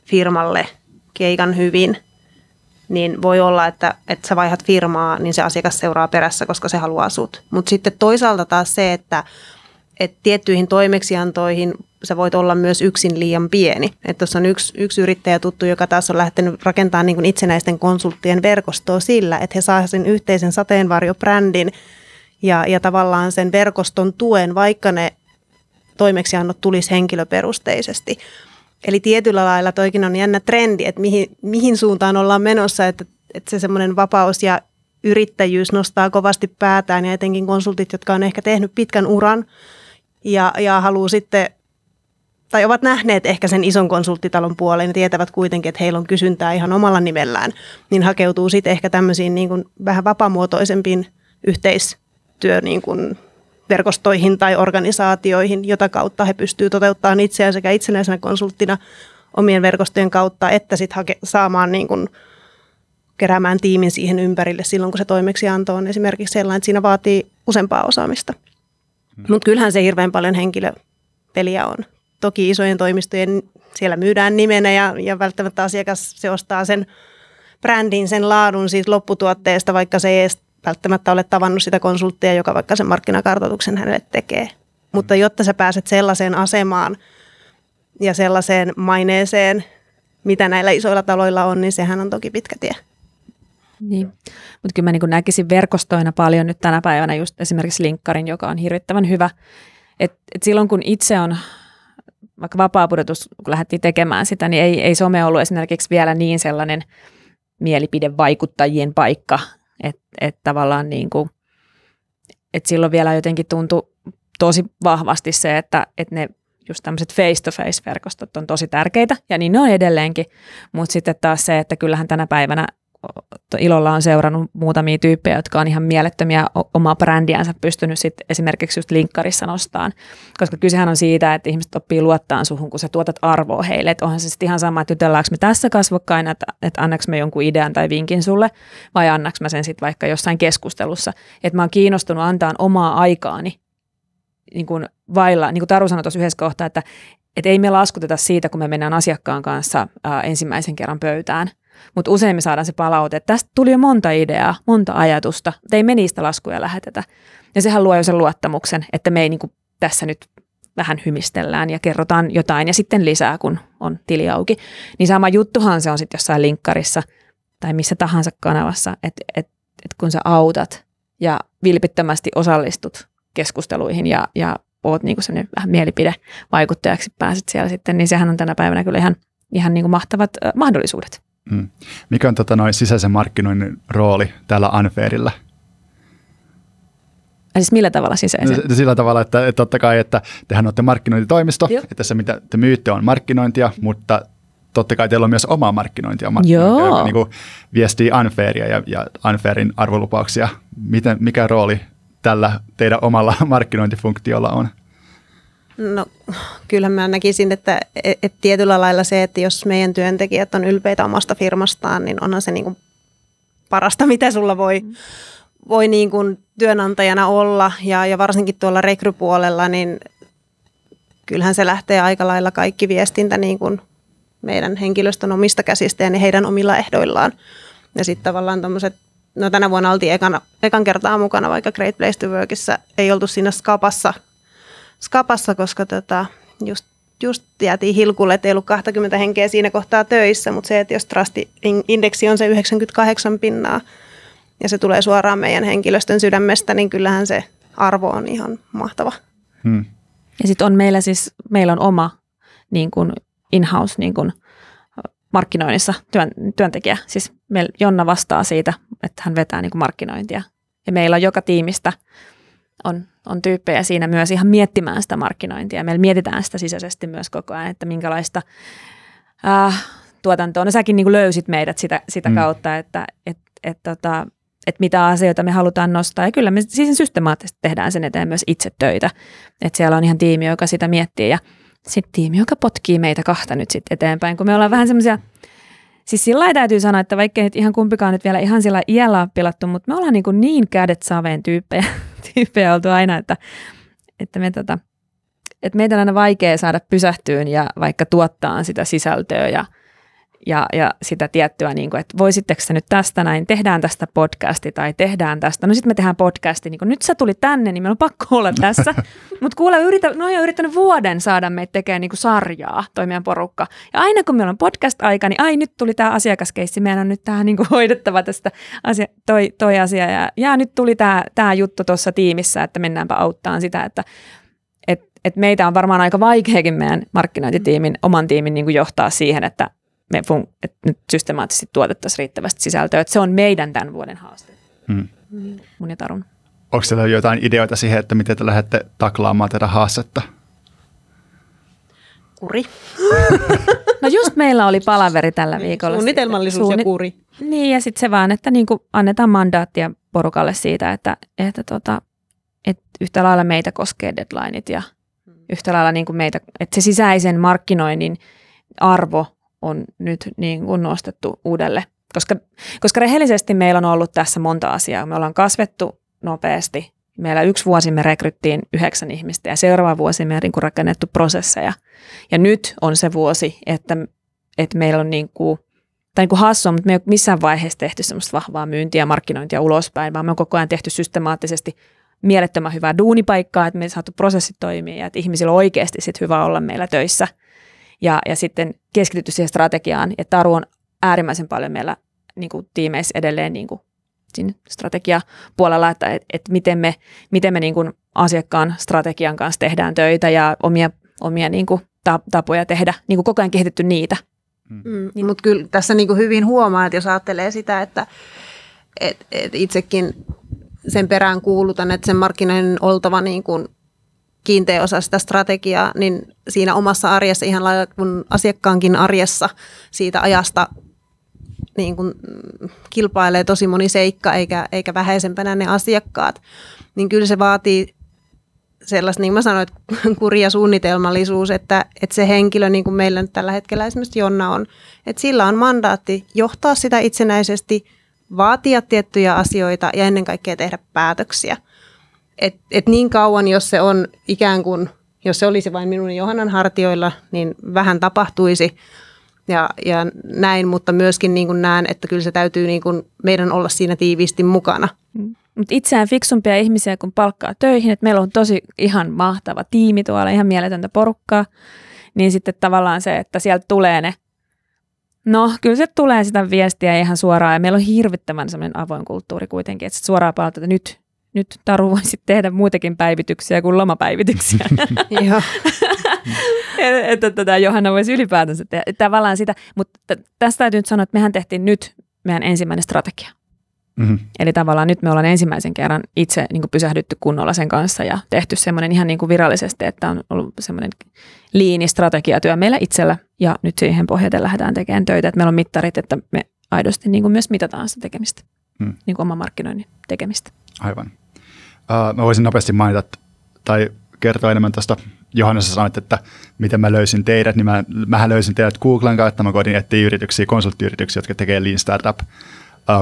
firmalle keikan hyvin, niin voi olla, että, että sä vaihdat firmaa, niin se asiakas seuraa perässä, koska se haluaa sut. Mutta sitten toisaalta taas se, että että tiettyihin toimeksiantoihin sä voit olla myös yksin liian pieni. Että tuossa on yksi, yksi yrittäjä tuttu, joka taas on lähtenyt rakentamaan niin itsenäisten konsulttien verkostoa sillä, että he saavat sen yhteisen sateenvarjobrändin ja, ja tavallaan sen verkoston tuen, vaikka ne toimeksiannot tulisi henkilöperusteisesti. Eli tietyllä lailla toikin on jännä trendi, että mihin, mihin suuntaan ollaan menossa, että, että se semmoinen vapaus ja yrittäjyys nostaa kovasti päätään ja etenkin konsultit, jotka on ehkä tehnyt pitkän uran – ja, ja haluaa sitten tai ovat nähneet ehkä sen ison konsulttitalon puoleen ja tietävät kuitenkin, että heillä on kysyntää ihan omalla nimellään, niin hakeutuu sitten ehkä tämmöisiin niin kuin vähän vapaamuotoisempiin yhteistyö niin kuin verkostoihin tai organisaatioihin, jota kautta he pystyvät toteuttamaan itseään sekä itsenäisenä konsulttina omien verkostojen kautta, että sitten hake- saamaan niin kuin keräämään tiimin siihen ympärille silloin, kun se toimeksianto on esimerkiksi sellainen, että siinä vaatii useampaa osaamista. Mm. Mutta kyllähän se hirveän paljon henkilöpeliä on. Toki isojen toimistojen siellä myydään nimenä ja, ja välttämättä asiakas se ostaa sen brändin, sen laadun siitä lopputuotteesta, vaikka se ei edes välttämättä ole tavannut sitä konsulttia, joka vaikka sen markkinakartoituksen hänelle tekee. Mutta mm. jotta sä pääset sellaiseen asemaan ja sellaiseen maineeseen, mitä näillä isoilla taloilla on, niin sehän on toki pitkä tie. Niin. Mutta kyllä mä niin näkisin verkostoina paljon nyt tänä päivänä just esimerkiksi linkkarin, joka on hirvittävän hyvä. Et, et silloin kun itse on, vaikka vapaapudotus, kun lähdettiin tekemään sitä, niin ei, ei some ollut esimerkiksi vielä niin sellainen mielipidevaikuttajien paikka, että et tavallaan niin kuin, et silloin vielä jotenkin tuntui tosi vahvasti se, että, että ne just tämmöiset face-to-face-verkostot on tosi tärkeitä, ja niin ne on edelleenkin, mutta sitten taas se, että kyllähän tänä päivänä ilolla on seurannut muutamia tyyppejä, jotka on ihan mielettömiä omaa brändiänsä pystynyt sit esimerkiksi just linkkarissa nostaan. Koska kysehän on siitä, että ihmiset oppii luottaa suhun, kun sä tuotat arvoa heille. Että onhan se sitten ihan sama, että jutellaanko me tässä kasvokkaina, että, että annaks me jonkun idean tai vinkin sulle, vai annaks mä sen sitten vaikka jossain keskustelussa. Että mä oon kiinnostunut antaa omaa aikaani niin kuin vailla, niin kuin Taru sanoi tuossa yhdessä kohtaa, että, että ei me laskuteta siitä, kun me mennään asiakkaan kanssa ää, ensimmäisen kerran pöytään – mutta usein me saadaan se palaute, että tästä tuli jo monta ideaa, monta ajatusta, mutta ei me niistä laskuja lähetetä. Ja sehän luo jo sen luottamuksen, että me ei niin kuin tässä nyt vähän hymistellään ja kerrotaan jotain ja sitten lisää, kun on tili auki. Niin sama juttuhan se on sitten jossain linkkarissa tai missä tahansa kanavassa, että et, et kun sä autat ja vilpittömästi osallistut keskusteluihin ja, ja oot niinku sellainen vähän mielipidevaikuttajaksi pääset siellä sitten, niin sehän on tänä päivänä kyllä ihan, ihan niinku mahtavat äh, mahdollisuudet. Mm. Mikä on tota, noin sisäisen markkinoinnin rooli täällä Unfairillä? Siis millä tavalla sisäisen? No, sillä tavalla, että, että totta kai, että tehän olette markkinointitoimisto, Joo. että se mitä te myytte on markkinointia, mutta totta kai teillä on myös omaa markkinointia, markkinointia joka niin kuin viestii Unfairia ja, ja Unfairin arvolupauksia. Miten, mikä rooli tällä teidän omalla markkinointifunktiolla on? No kyllä mä näkisin, että, että tietyllä lailla se, että jos meidän työntekijät on ylpeitä omasta firmastaan, niin onhan se niin kuin parasta, mitä sulla voi, voi niin kuin työnantajana olla. Ja, ja varsinkin tuolla rekrypuolella, niin kyllähän se lähtee aika lailla kaikki viestintä niin kuin meidän henkilöstön omista käsistä ja heidän omilla ehdoillaan. Ja sitten tavallaan tuommoiset, no tänä vuonna oltiin ekana, ekan kertaa mukana, vaikka Great Place to Workissa. Ei oltu siinä skapassa, skapassa koska tota, just, just jäätiin hilkulle, että ei ollut 20 henkeä siinä kohtaa töissä, mutta se, että jos Trust-indeksi on se 98 pinnaa ja se tulee suoraan meidän henkilöstön sydämestä, niin kyllähän se arvo on ihan mahtava. Hmm. Ja sitten on meillä siis, meillä on oma niin kuin in-house niin kuin markkinoinnissa työn, työntekijä. Siis meillä Jonna vastaa siitä, että hän vetää niin kuin markkinointia. Ja meillä on joka tiimistä on, on tyyppejä siinä myös ihan miettimään sitä markkinointia. Meillä mietitään sitä sisäisesti myös koko ajan, että minkälaista äh, tuotantoa. No säkin niin kuin löysit meidät sitä, sitä mm. kautta, että et, et, tota, että mitä asioita me halutaan nostaa. Ja kyllä me siis systemaattisesti tehdään sen eteen myös itse töitä. Että siellä on ihan tiimi, joka sitä miettii ja sitten tiimi, joka potkii meitä kahta nyt sitten eteenpäin, kun me ollaan vähän semmoisia, siis sillä täytyy sanoa, että vaikka nyt ihan kumpikaan nyt vielä ihan sillä iällä pilattu, mutta me ollaan niin, kuin niin kädet saveen tyyppejä, tyyppejä oltu aina, että, että me tota, että meitä on aina vaikea saada pysähtyyn ja vaikka tuottaa sitä sisältöä ja ja, ja sitä tiettyä, niin kuin, että voisitteko se nyt tästä näin, tehdään tästä podcasti tai tehdään tästä. No sitten me tehdään podcasti, niin kuin, nyt sä tuli tänne, niin meillä on pakko olla tässä. Mutta kuule, yritä, no on yrittänyt vuoden saada meitä tekemään niin kuin sarjaa, toi meidän porukka. Ja aina kun meillä on podcast-aika, niin ai nyt tuli tämä asiakaskeissi, meidän on nyt tähän niin kuin hoidettava tästä asia, toi, toi asia. Ja, ja nyt tuli tämä, tämä juttu tuossa tiimissä, että mennäänpä auttaan sitä, että et, et meitä on varmaan aika vaikeakin meidän markkinointitiimin, oman tiimin niin kuin johtaa siihen, että me fun- että nyt systemaattisesti tuotettaisiin riittävästi sisältöä. Että se on meidän tämän vuoden haaste. Hmm. Mun ja Tarun. Onko teillä jotain ideoita siihen, että miten te lähdette taklaamaan tätä haastetta? Kuri. no just meillä oli palaveri tällä viikolla. Suunnitelmallisuus Suunni- ja kuri. Niin ja sitten se vaan, että niinku annetaan mandaattia porukalle siitä, että, että, tota, että yhtä lailla meitä koskee deadlineit ja yhtä lailla niinku meitä, että se sisäisen markkinoinnin arvo on nyt niin kuin nostettu uudelle. Koska, koska rehellisesti meillä on ollut tässä monta asiaa. Me ollaan kasvettu nopeasti. Meillä yksi vuosi me rekryttiin yhdeksän ihmistä ja seuraava vuosi me on niin rakennettu prosesseja. Ja nyt on se vuosi, että, että meillä on niin kuin, tai niin kuin hassua, mutta me ei ole missään vaiheessa tehty semmoista vahvaa myyntiä ja markkinointia ulospäin, vaan me on koko ajan tehty systemaattisesti mielettömän hyvää duunipaikkaa, että me saatu prosessit toimia ja että ihmisillä on oikeasti sit hyvä olla meillä töissä – ja, ja sitten keskitytty siihen strategiaan. Ja Taru on äärimmäisen paljon meillä niin kuin tiimeissä edelleen niin kuin siinä strategiapuolella, että et, et miten me, miten me niin kuin asiakkaan strategian kanssa tehdään töitä ja omia, omia niin kuin tapoja tehdä, niin kuin koko ajan kehitetty niitä. Mm. Mm, niin. Mutta kyllä tässä niin kuin hyvin huomaa, että jos ajattelee sitä, että et, et itsekin sen perään kuulutan, että sen markkinoinnin oltava niin kuin kiinteä osa sitä strategiaa, niin siinä omassa arjessa ihan lailla kuin asiakkaankin arjessa siitä ajasta niin kuin kilpailee tosi moni seikka eikä, eikä vähäisempänä ne asiakkaat, niin kyllä se vaatii sellaista, niin kuin mä sanoin, että kuri ja suunnitelmallisuus, että, että se henkilö, niin kuin meillä nyt tällä hetkellä esimerkiksi Jonna on, että sillä on mandaatti johtaa sitä itsenäisesti, vaatia tiettyjä asioita ja ennen kaikkea tehdä päätöksiä – et, et niin kauan, jos se on ikään kuin, jos se olisi vain minun ja Johannan hartioilla, niin vähän tapahtuisi ja, ja näin, mutta myöskin niin kuin näen, että kyllä se täytyy niin kuin meidän olla siinä tiiviisti mukana. Mm. Mutta itseään fiksumpia ihmisiä, kun palkkaa töihin, että meillä on tosi ihan mahtava tiimi tuolla, ihan mieletöntä porukkaa, niin sitten tavallaan se, että sieltä tulee ne No, kyllä se tulee sitä viestiä ihan suoraan ja meillä on hirvittävän semmoinen avoin kulttuuri kuitenkin, että suoraan palautetta, että nyt nyt Taru voisi tehdä muitakin päivityksiä kuin lomapäivityksiä. Joo. että tätä Johanna voisi ylipäätänsä tehdä. Tavallaan sitä, mutta tästä täytyy nyt sanoa, että mehän tehtiin nyt meidän ensimmäinen strategia. Mm-hmm. Eli tavallaan nyt me ollaan ensimmäisen kerran itse niin kuin pysähdytty kunnolla sen kanssa ja tehty semmoinen ihan niin kuin virallisesti, että on ollut semmoinen liini strategiatyö meillä itsellä ja nyt siihen pohjaten lähdetään tekemään töitä, että meillä on mittarit, että me aidosti niin kuin myös mitataan sitä tekemistä, mm. niin kuin oman markkinoinnin tekemistä. Aivan. Uh, mä voisin nopeasti mainita tai kertoa enemmän tuosta. Johannes sanoit, että miten mä löysin teidät, niin mä, mähän löysin teidät Googlen kautta, mä koitin etsiä yrityksiä, konsulttiyrityksiä, jotka tekee Lean Startup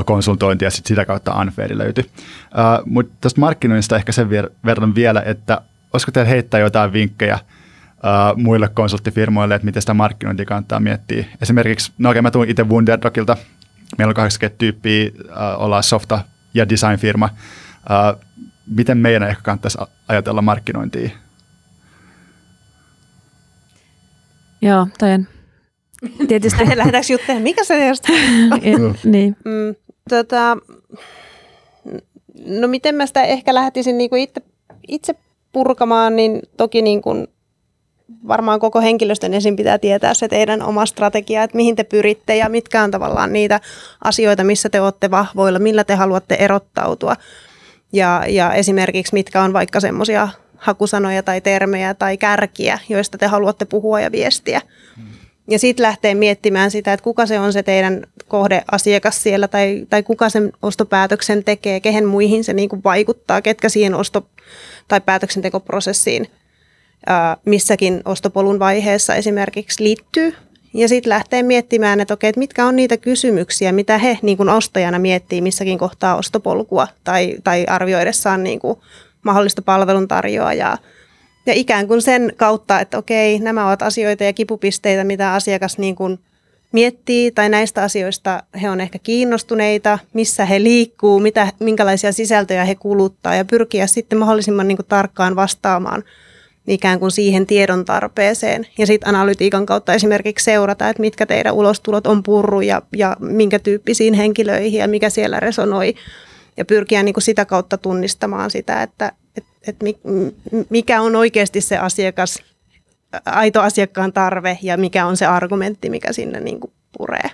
konsultointi ja sit sitä kautta Unfair löytyi. Uh, Mutta tästä markkinoinnista ehkä sen verran vielä, että olisiko teillä heittää jotain vinkkejä uh, muille konsulttifirmoille, että miten sitä markkinointia kannattaa miettiä. Esimerkiksi, no okei, mä tuun itse Wunderdogilta, meillä on 80 tyyppiä, uh, ollaan softa- ja designfirma. Uh, miten meidän ehkä kannattaisi ajatella markkinointia? Joo, toi on tietysti. Lähdetäänkö juttelemaan, mikä se on? niin. Mm, tota, no miten mä sitä ehkä lähtisin niinku itse, itse purkamaan, niin toki niin kuin varmaan koko henkilöstön ensin pitää tietää se teidän oma strategia, että mihin te pyritte ja mitkä on tavallaan niitä asioita, missä te olette vahvoilla, millä te haluatte erottautua. Ja, ja esimerkiksi mitkä on vaikka semmoisia hakusanoja tai termejä tai kärkiä, joista te haluatte puhua ja viestiä. Ja sitten lähtee miettimään sitä, että kuka se on se teidän kohdeasiakas siellä tai, tai kuka sen ostopäätöksen tekee, kehen muihin se niin kuin vaikuttaa, ketkä siihen osto- tai päätöksentekoprosessiin ää, missäkin ostopolun vaiheessa esimerkiksi liittyy. Ja sitten lähtee miettimään, että okei, että mitkä on niitä kysymyksiä, mitä he niin kuin ostajana miettii missäkin kohtaa ostopolkua tai, tai arvioidessaan niin kuin mahdollista palveluntarjoajaa. Ja ikään kuin sen kautta, että okei, nämä ovat asioita ja kipupisteitä, mitä asiakas niin kuin miettii tai näistä asioista he on ehkä kiinnostuneita, missä he liikkuu, mitä, minkälaisia sisältöjä he kuluttaa ja pyrkiä sitten mahdollisimman niin kuin tarkkaan vastaamaan ikään kuin siihen tiedon tarpeeseen. Ja sitten analytiikan kautta esimerkiksi seurata, että mitkä teidän ulostulot on purru ja, ja minkä tyyppisiin henkilöihin ja mikä siellä resonoi. Ja pyrkiä niin kuin sitä kautta tunnistamaan sitä, että, että, että mikä on oikeasti se asiakas, aito asiakkaan tarve ja mikä on se argumentti, mikä sinne niin kuin puree.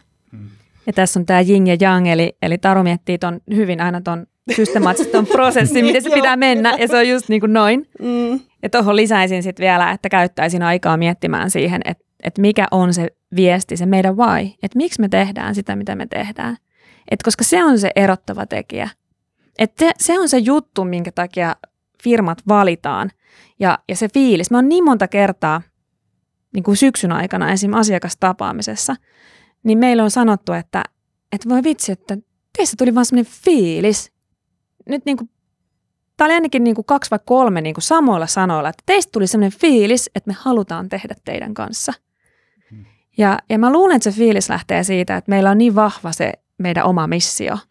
Ja tässä on tämä yin ja yang, eli, eli Taru miettii ton hyvin aina ton systemaattisesti ton prosessin, miten se pitää mennä, ja se on just niin kuin noin. Mm. Ja tuohon lisäisin sitten vielä, että käyttäisin aikaa miettimään siihen, että, että mikä on se viesti, se meidän why, että miksi me tehdään sitä, mitä me tehdään. Et koska se on se erottava tekijä. Että se, se on se juttu, minkä takia firmat valitaan. Ja, ja se fiilis. Mä oon niin monta kertaa niin kuin syksyn aikana esim. asiakastapaamisessa, niin meillä on sanottu, että, että voi vitsi, että teistä tuli vaan semmoinen fiilis. Nyt niin kuin, tämä oli ainakin niin kuin kaksi vai kolme niin kuin samoilla sanoilla, että teistä tuli semmoinen fiilis, että me halutaan tehdä teidän kanssa. Hmm. Ja, ja mä luulen, että se fiilis lähtee siitä, että meillä on niin vahva se meidän oma missio –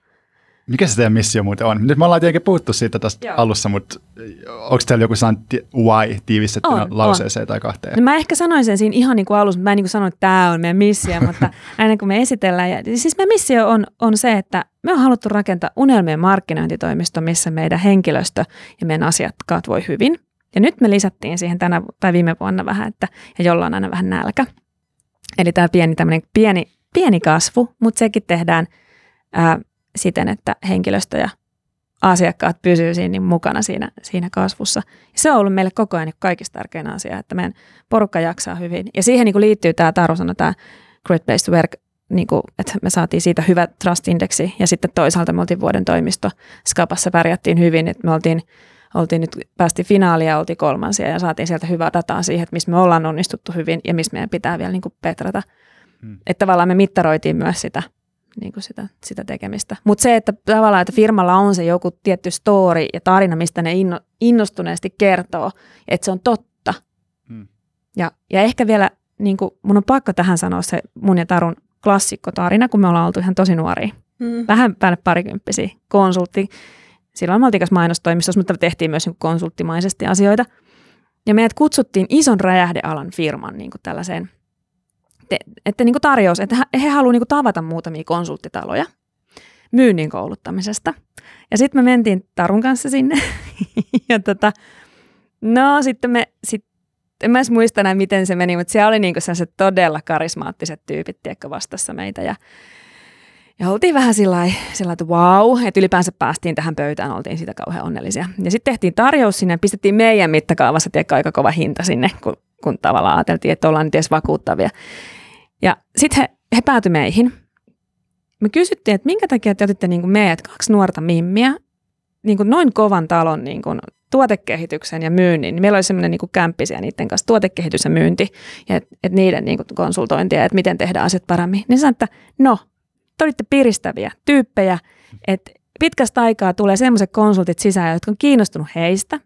mikä se teidän missio muuten on? Nyt me ollaan tietenkin puhuttu siitä tästä Joo. alussa, mutta onko teillä joku sanan why tiivistettynä on, lauseeseen on. tai kahteen? No mä ehkä sanoin sen siinä ihan niin kuin alussa, mä en niin kuin sanoin, että tämä on meidän missio, mutta aina kun me esitellään, ja, siis meidän missio on, on se, että me on haluttu rakentaa unelmien markkinointitoimisto, missä meidän henkilöstö ja meidän asiakkaat voi hyvin. Ja nyt me lisättiin siihen tänä tai viime vuonna vähän, että ja jollain aina vähän nälkä. Eli tämä pieni, pieni, pieni kasvu, mutta sekin tehdään ää, siten, että henkilöstö ja asiakkaat pysyvät siinä niin mukana siinä, siinä kasvussa. Ja se on ollut meille koko ajan niin kaikista tärkein asia, että meidän porukka jaksaa hyvin. Ja siihen niin kuin liittyy tämä Taru sanoi, tämä Great Place to Work, niin kuin, että me saatiin siitä hyvä trust-indeksi ja sitten toisaalta me oltiin vuoden toimisto. Skapassa pärjättiin hyvin, että me oltiin, oltiin nyt, päästiin finaalia ja oltiin kolmansia ja saatiin sieltä hyvää dataa siihen, että missä me ollaan onnistuttu hyvin ja missä meidän pitää vielä niin kuin petrata. Hmm. Että tavallaan me mittaroitiin myös sitä niin kuin sitä, sitä tekemistä. Mutta se, että tavallaan, että firmalla on se joku tietty story ja tarina, mistä ne inno, innostuneesti kertoo, että se on totta. Hmm. Ja, ja ehkä vielä, niin kuin, mun on pakko tähän sanoa se mun ja Tarun klassikkotarina, kun me ollaan oltu ihan tosi nuoria. Hmm. Vähän päälle parikymppisiä konsultti. Silloin me oltiin mainostoimistossa, mutta tehtiin myös niin konsulttimaisesti asioita. Ja meidät kutsuttiin ison räjähdealan firman niin kuin tällaiseen – te, että niin kuin tarjous, että he, haluavat niin tavata muutamia konsulttitaloja myynnin kouluttamisesta. Ja sitten me mentiin Tarun kanssa sinne. ja tota, no sitten me, sit, en mä edes muista enää miten se meni, mutta siellä oli niinku sellaiset todella karismaattiset tyypit, tiedätkö, vastassa meitä. Ja, ja oltiin vähän sillä että wow, että ylipäänsä päästiin tähän pöytään, oltiin siitä kauhean onnellisia. Ja sitten tehtiin tarjous sinne pistettiin meidän mittakaavassa, tiedätkö, aika kova hinta sinne, kun, kun tavallaan ajateltiin, että ollaan nyt edes vakuuttavia. Ja sitten he, he päätyi meihin. Me kysyttiin, että minkä takia te otitte niin kuin meidät, kaksi nuorta mimmiä, niin kuin noin kovan talon niin kuin tuotekehityksen ja myynnin. Niin meillä oli semmoinen niin kämppisiä niiden kanssa, tuotekehitys ja myynti, ja et, et niiden niin kuin konsultointia, että miten tehdään asiat paremmin. Niin sanoin, että no, te olitte piristäviä tyyppejä, että pitkästä aikaa tulee semmoiset konsultit sisään, jotka on kiinnostunut heistä,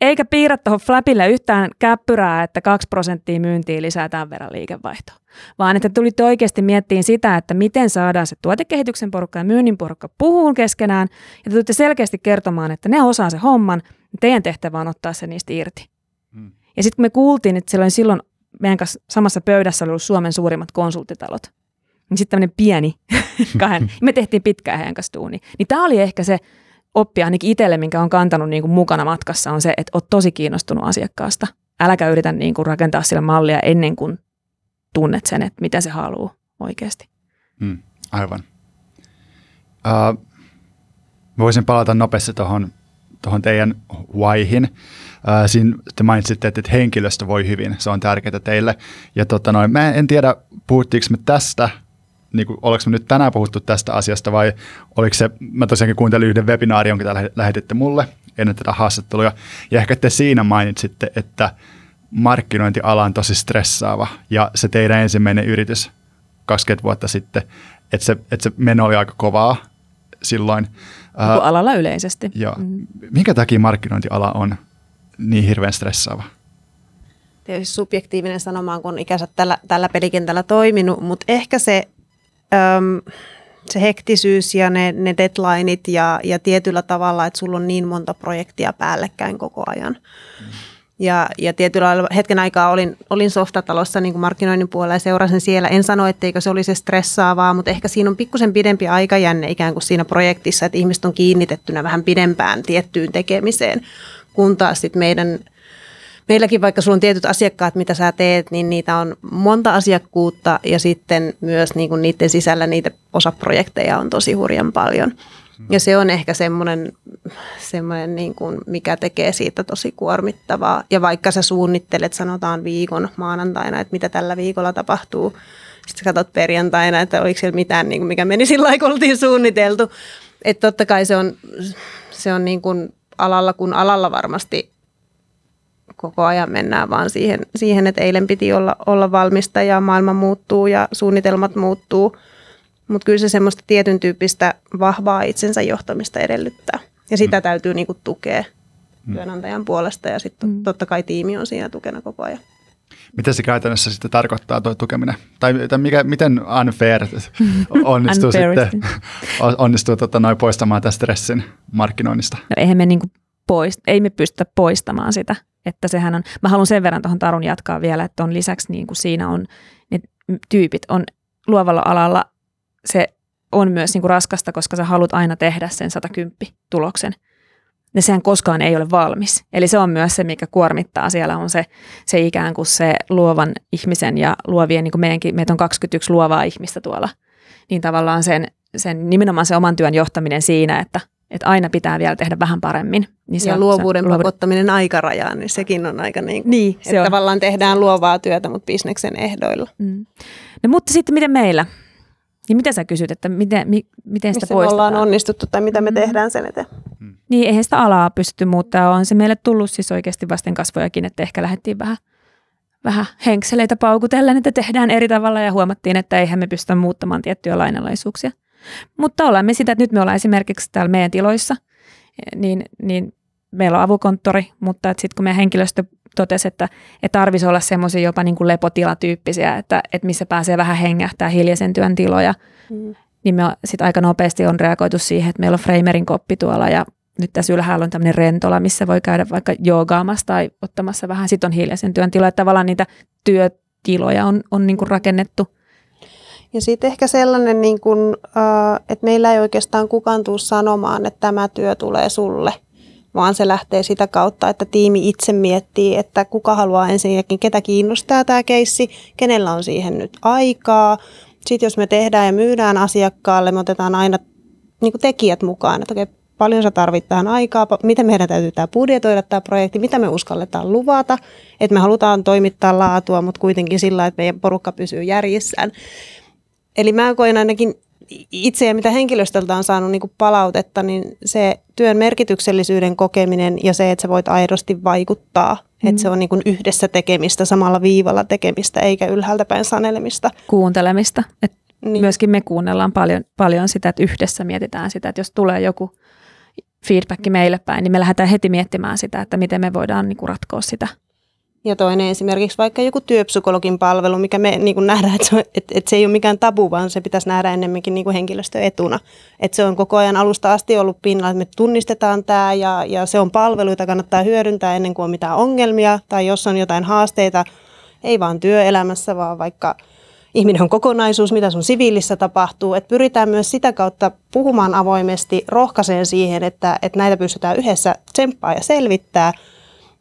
eikä piirrä tuohon flapille yhtään käppyrää, että 2 prosenttia myyntiin lisää tämän verran liikevaihtoa, vaan että tulitte oikeasti miettiin sitä, että miten saadaan se tuotekehityksen porukka ja myynnin porukka puhuun keskenään, ja te tulitte selkeästi kertomaan, että ne osaa se homman, teidän tehtävä on ottaa se niistä irti. Hmm. Ja sitten kun me kuultiin, että silloin, silloin meidän kanssa samassa pöydässä oli ollut Suomen suurimmat konsulttitalot, niin sitten tämmöinen pieni kahden, me tehtiin pitkään heidän kanssa tuuni. Niin tämä oli ehkä se oppi ainakin itselle, minkä on kantanut niin kuin mukana matkassa, on se, että oot tosi kiinnostunut asiakkaasta. Äläkä yritä niin kuin rakentaa sillä mallia ennen kuin tunnet sen, että mitä se haluaa oikeasti. Hmm, aivan. Uh, voisin palata nopeasti tuohon tuohon teidän whyhin. Uh, siinä te mainitsitte, että henkilöstö voi hyvin, se on tärkeää teille. Ja tota noin, mä en tiedä, puhuttiinko me tästä niin kuin, oliko me nyt tänään puhuttu tästä asiasta vai oliko se, mä tosiaankin kuuntelin yhden webinaari, jonka te lähetitte mulle ennen tätä haastattelua, ja ehkä te siinä mainitsitte, että markkinointiala on tosi stressaava, ja se teidän ensimmäinen yritys 20 vuotta sitten, että se, että se meno oli aika kovaa silloin. Uh, alalla yleisesti. Joo. Mm. Minkä takia markkinointiala on niin hirveän stressaava? Tietysti subjektiivinen sanomaan, kun ikänsä tällä, tällä pelikentällä toiminut, mutta ehkä se öm, se hektisyys ja ne, ne deadlineit ja, ja tietyllä tavalla, että sulla on niin monta projektia päällekkäin koko ajan. Mm. Ja, ja tietyllä hetken aikaa olin, olin softatalossa niin kuin markkinoinnin puolella ja seurasin siellä. En sano, etteikö se olisi stressaavaa, mutta ehkä siinä on pikkusen pidempi aikajänne ikään kuin siinä projektissa, että ihmiset on kiinnitettynä vähän pidempään tiettyyn tekemiseen, kun taas sitten meidän meilläkin vaikka sulla on tietyt asiakkaat, mitä sä teet, niin niitä on monta asiakkuutta ja sitten myös niin kuin niiden sisällä niitä osaprojekteja on tosi hurjan paljon. Ja se on ehkä semmoinen, semmoinen niin kuin, mikä tekee siitä tosi kuormittavaa. Ja vaikka sä suunnittelet, sanotaan viikon maanantaina, että mitä tällä viikolla tapahtuu, sitten katsot perjantaina, että oliko siellä mitään, niin kuin, mikä meni sillä lailla, kun oltiin suunniteltu. Että totta kai se on, se on niin kuin alalla kun alalla varmasti koko ajan mennään vaan siihen, siihen että eilen piti olla, olla valmista ja maailma muuttuu ja suunnitelmat muuttuu. Mutta kyllä se semmoista tietyn tyyppistä vahvaa itsensä johtamista edellyttää. Ja sitä mm. täytyy niinku tukea mm. työnantajan puolesta ja sitten mm. totta kai tiimi on siinä tukena koko ajan. Mitä se käytännössä sitten tarkoittaa tuo tukeminen? Tai, tai mikä, miten unfair onnistuu sitten onnistuu tota, noin poistamaan tästä stressin markkinoinnista? No eihän me niinku poist, ei me pystytä poistamaan sitä että sehän on, mä haluan sen verran tuohon Tarun jatkaa vielä, että on lisäksi niin kuin siinä on ne tyypit on luovalla alalla se on myös niin kuin raskasta, koska sä haluat aina tehdä sen 110 tuloksen. Ja sehän koskaan ei ole valmis. Eli se on myös se, mikä kuormittaa. Siellä on se, se ikään kuin se luovan ihmisen ja luovien, niin kuin meidänkin, meitä on 21 luovaa ihmistä tuolla. Niin tavallaan sen, sen nimenomaan se oman työn johtaminen siinä, että että aina pitää vielä tehdä vähän paremmin. Niin se ja on, luovuuden se, pakottaminen aikarajaan, niin sekin on aika niin kuin, niin, se että on. tavallaan tehdään luovaa työtä, mutta bisneksen ehdoilla. Mm. No mutta sitten miten meillä? Niin mitä sä kysyt, että miten, mi, miten sitä Missä poistetaan? ollaan onnistuttu tai mitä me mm. tehdään sen eteen? Mm. Niin, eihän sitä alaa pystytty muuttaa. On se meille tullut siis oikeasti vasten kasvojakin, että ehkä lähdettiin vähän, vähän henkseleitä paukutellen, että tehdään eri tavalla ja huomattiin, että eihän me pystytä muuttamaan tiettyjä lainalaisuuksia. Mutta ollaan me sitä, että nyt me ollaan esimerkiksi täällä meidän tiloissa, niin, niin meillä on avukonttori, mutta sitten kun meidän henkilöstö totesi, että, että tarvitsisi olla semmoisia jopa niin kuin lepotilatyyppisiä, että, että missä pääsee vähän hengähtää hiljaisen työn tiloja, mm. niin me sitten aika nopeasti on reagoitu siihen, että meillä on Framerin koppi tuolla ja nyt tässä ylhäällä on tämmöinen rentola, missä voi käydä vaikka joogaamassa tai ottamassa vähän, sitten on hiljaisen työn tiloja, että tavallaan niitä työtiloja on, on niin kuin rakennettu – ja sitten ehkä sellainen, niin kun, että meillä ei oikeastaan kukaan tule sanomaan, että tämä työ tulee sulle, vaan se lähtee sitä kautta, että tiimi itse miettii, että kuka haluaa ensinnäkin, ketä kiinnostaa tämä keissi, kenellä on siihen nyt aikaa. Sitten jos me tehdään ja myydään asiakkaalle, me otetaan aina niin tekijät mukaan, että okei, paljon sä tarvit tähän aikaa, miten meidän täytyy tämä budjetoida tämä projekti, mitä me uskalletaan luvata, että me halutaan toimittaa laatua, mutta kuitenkin sillä, että meidän porukka pysyy järjissään. Eli mä koen ainakin itse ja mitä henkilöstöltä on saanut niin kuin palautetta, niin se työn merkityksellisyyden kokeminen ja se, että sä voit aidosti vaikuttaa, mm. että se on niin kuin yhdessä tekemistä, samalla viivalla tekemistä, eikä ylhäältä päin sanelemista. Kuuntelemista. Et niin. myöskin me kuunnellaan paljon, paljon sitä, että yhdessä mietitään sitä, että jos tulee joku feedback meille päin, niin me lähdetään heti miettimään sitä, että miten me voidaan niin kuin ratkoa sitä ja toinen esimerkiksi vaikka joku työpsykologin palvelu, mikä me niin kuin nähdään, että se, on, että, että se ei ole mikään tabu, vaan se pitäisi nähdä ennemminkin niin kuin henkilöstöetuna. Että se on koko ajan alusta asti ollut pinnalla, että me tunnistetaan tämä ja, ja se on palvelu, jota kannattaa hyödyntää ennen kuin on mitään ongelmia tai jos on jotain haasteita, ei vaan työelämässä, vaan vaikka ihminen on kokonaisuus, mitä sun siviilissä tapahtuu. Että pyritään myös sitä kautta puhumaan avoimesti, rohkaiseen siihen, että, että näitä pystytään yhdessä tsemppaa ja selvittää –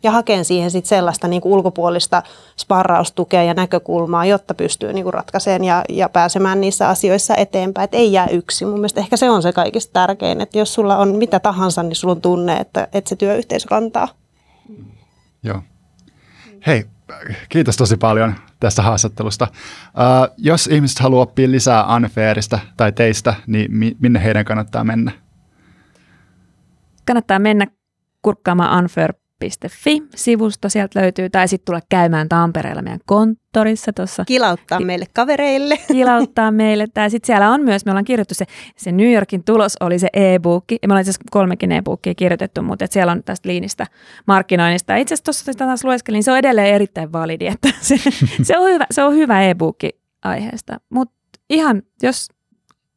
ja hakeen siihen sit sellaista niin kuin ulkopuolista sparraustukea ja näkökulmaa, jotta pystyy niin kuin ratkaisemaan ja, ja pääsemään niissä asioissa eteenpäin, että ei jää yksi. Mun mielestä ehkä se on se kaikista tärkein, että jos sulla on mitä tahansa, niin sulla on tunne, että, että se työyhteisö kantaa. Joo. Hei, kiitos tosi paljon tästä haastattelusta. Uh, jos ihmiset haluaa oppia lisää Unfairista tai teistä, niin mi- minne heidän kannattaa mennä? Kannattaa mennä kurkkaamaan Unfair Fi-sivusto sieltä löytyy, tai sitten tulla käymään Tampereella meidän konttorissa tuossa. Kilauttaa ki- meille kavereille. Kilauttaa meille. Tai sitten siellä on myös, me ollaan kirjoittu se, se New Yorkin tulos oli se e-bookki, ja me ollaan itse kolmekin e-bookia kirjoitettu, mutta et siellä on tästä liinistä markkinoinnista. Itse asiassa tuossa taas lueskelin, niin se on edelleen erittäin validi, että se, se, on, hyvä, se on hyvä e-bookki aiheesta. Mutta ihan, jos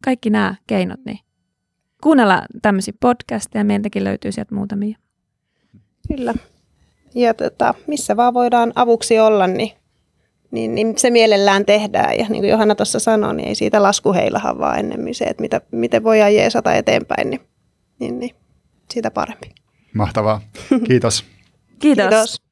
kaikki nämä keinot, niin kuunnella tämmöisiä podcasteja, meiltäkin löytyy sieltä muutamia. Kyllä. Ja tota, missä vaan voidaan avuksi olla, niin, niin, niin se mielellään tehdään. Ja niin kuin Johanna tuossa sanoi, niin ei siitä laskuheilahan vaan ennemmin se, että mitä, miten voidaan jeesata eteenpäin, niin, niin, niin siitä parempi. Mahtavaa. Kiitos. Kiitos. Kiitos.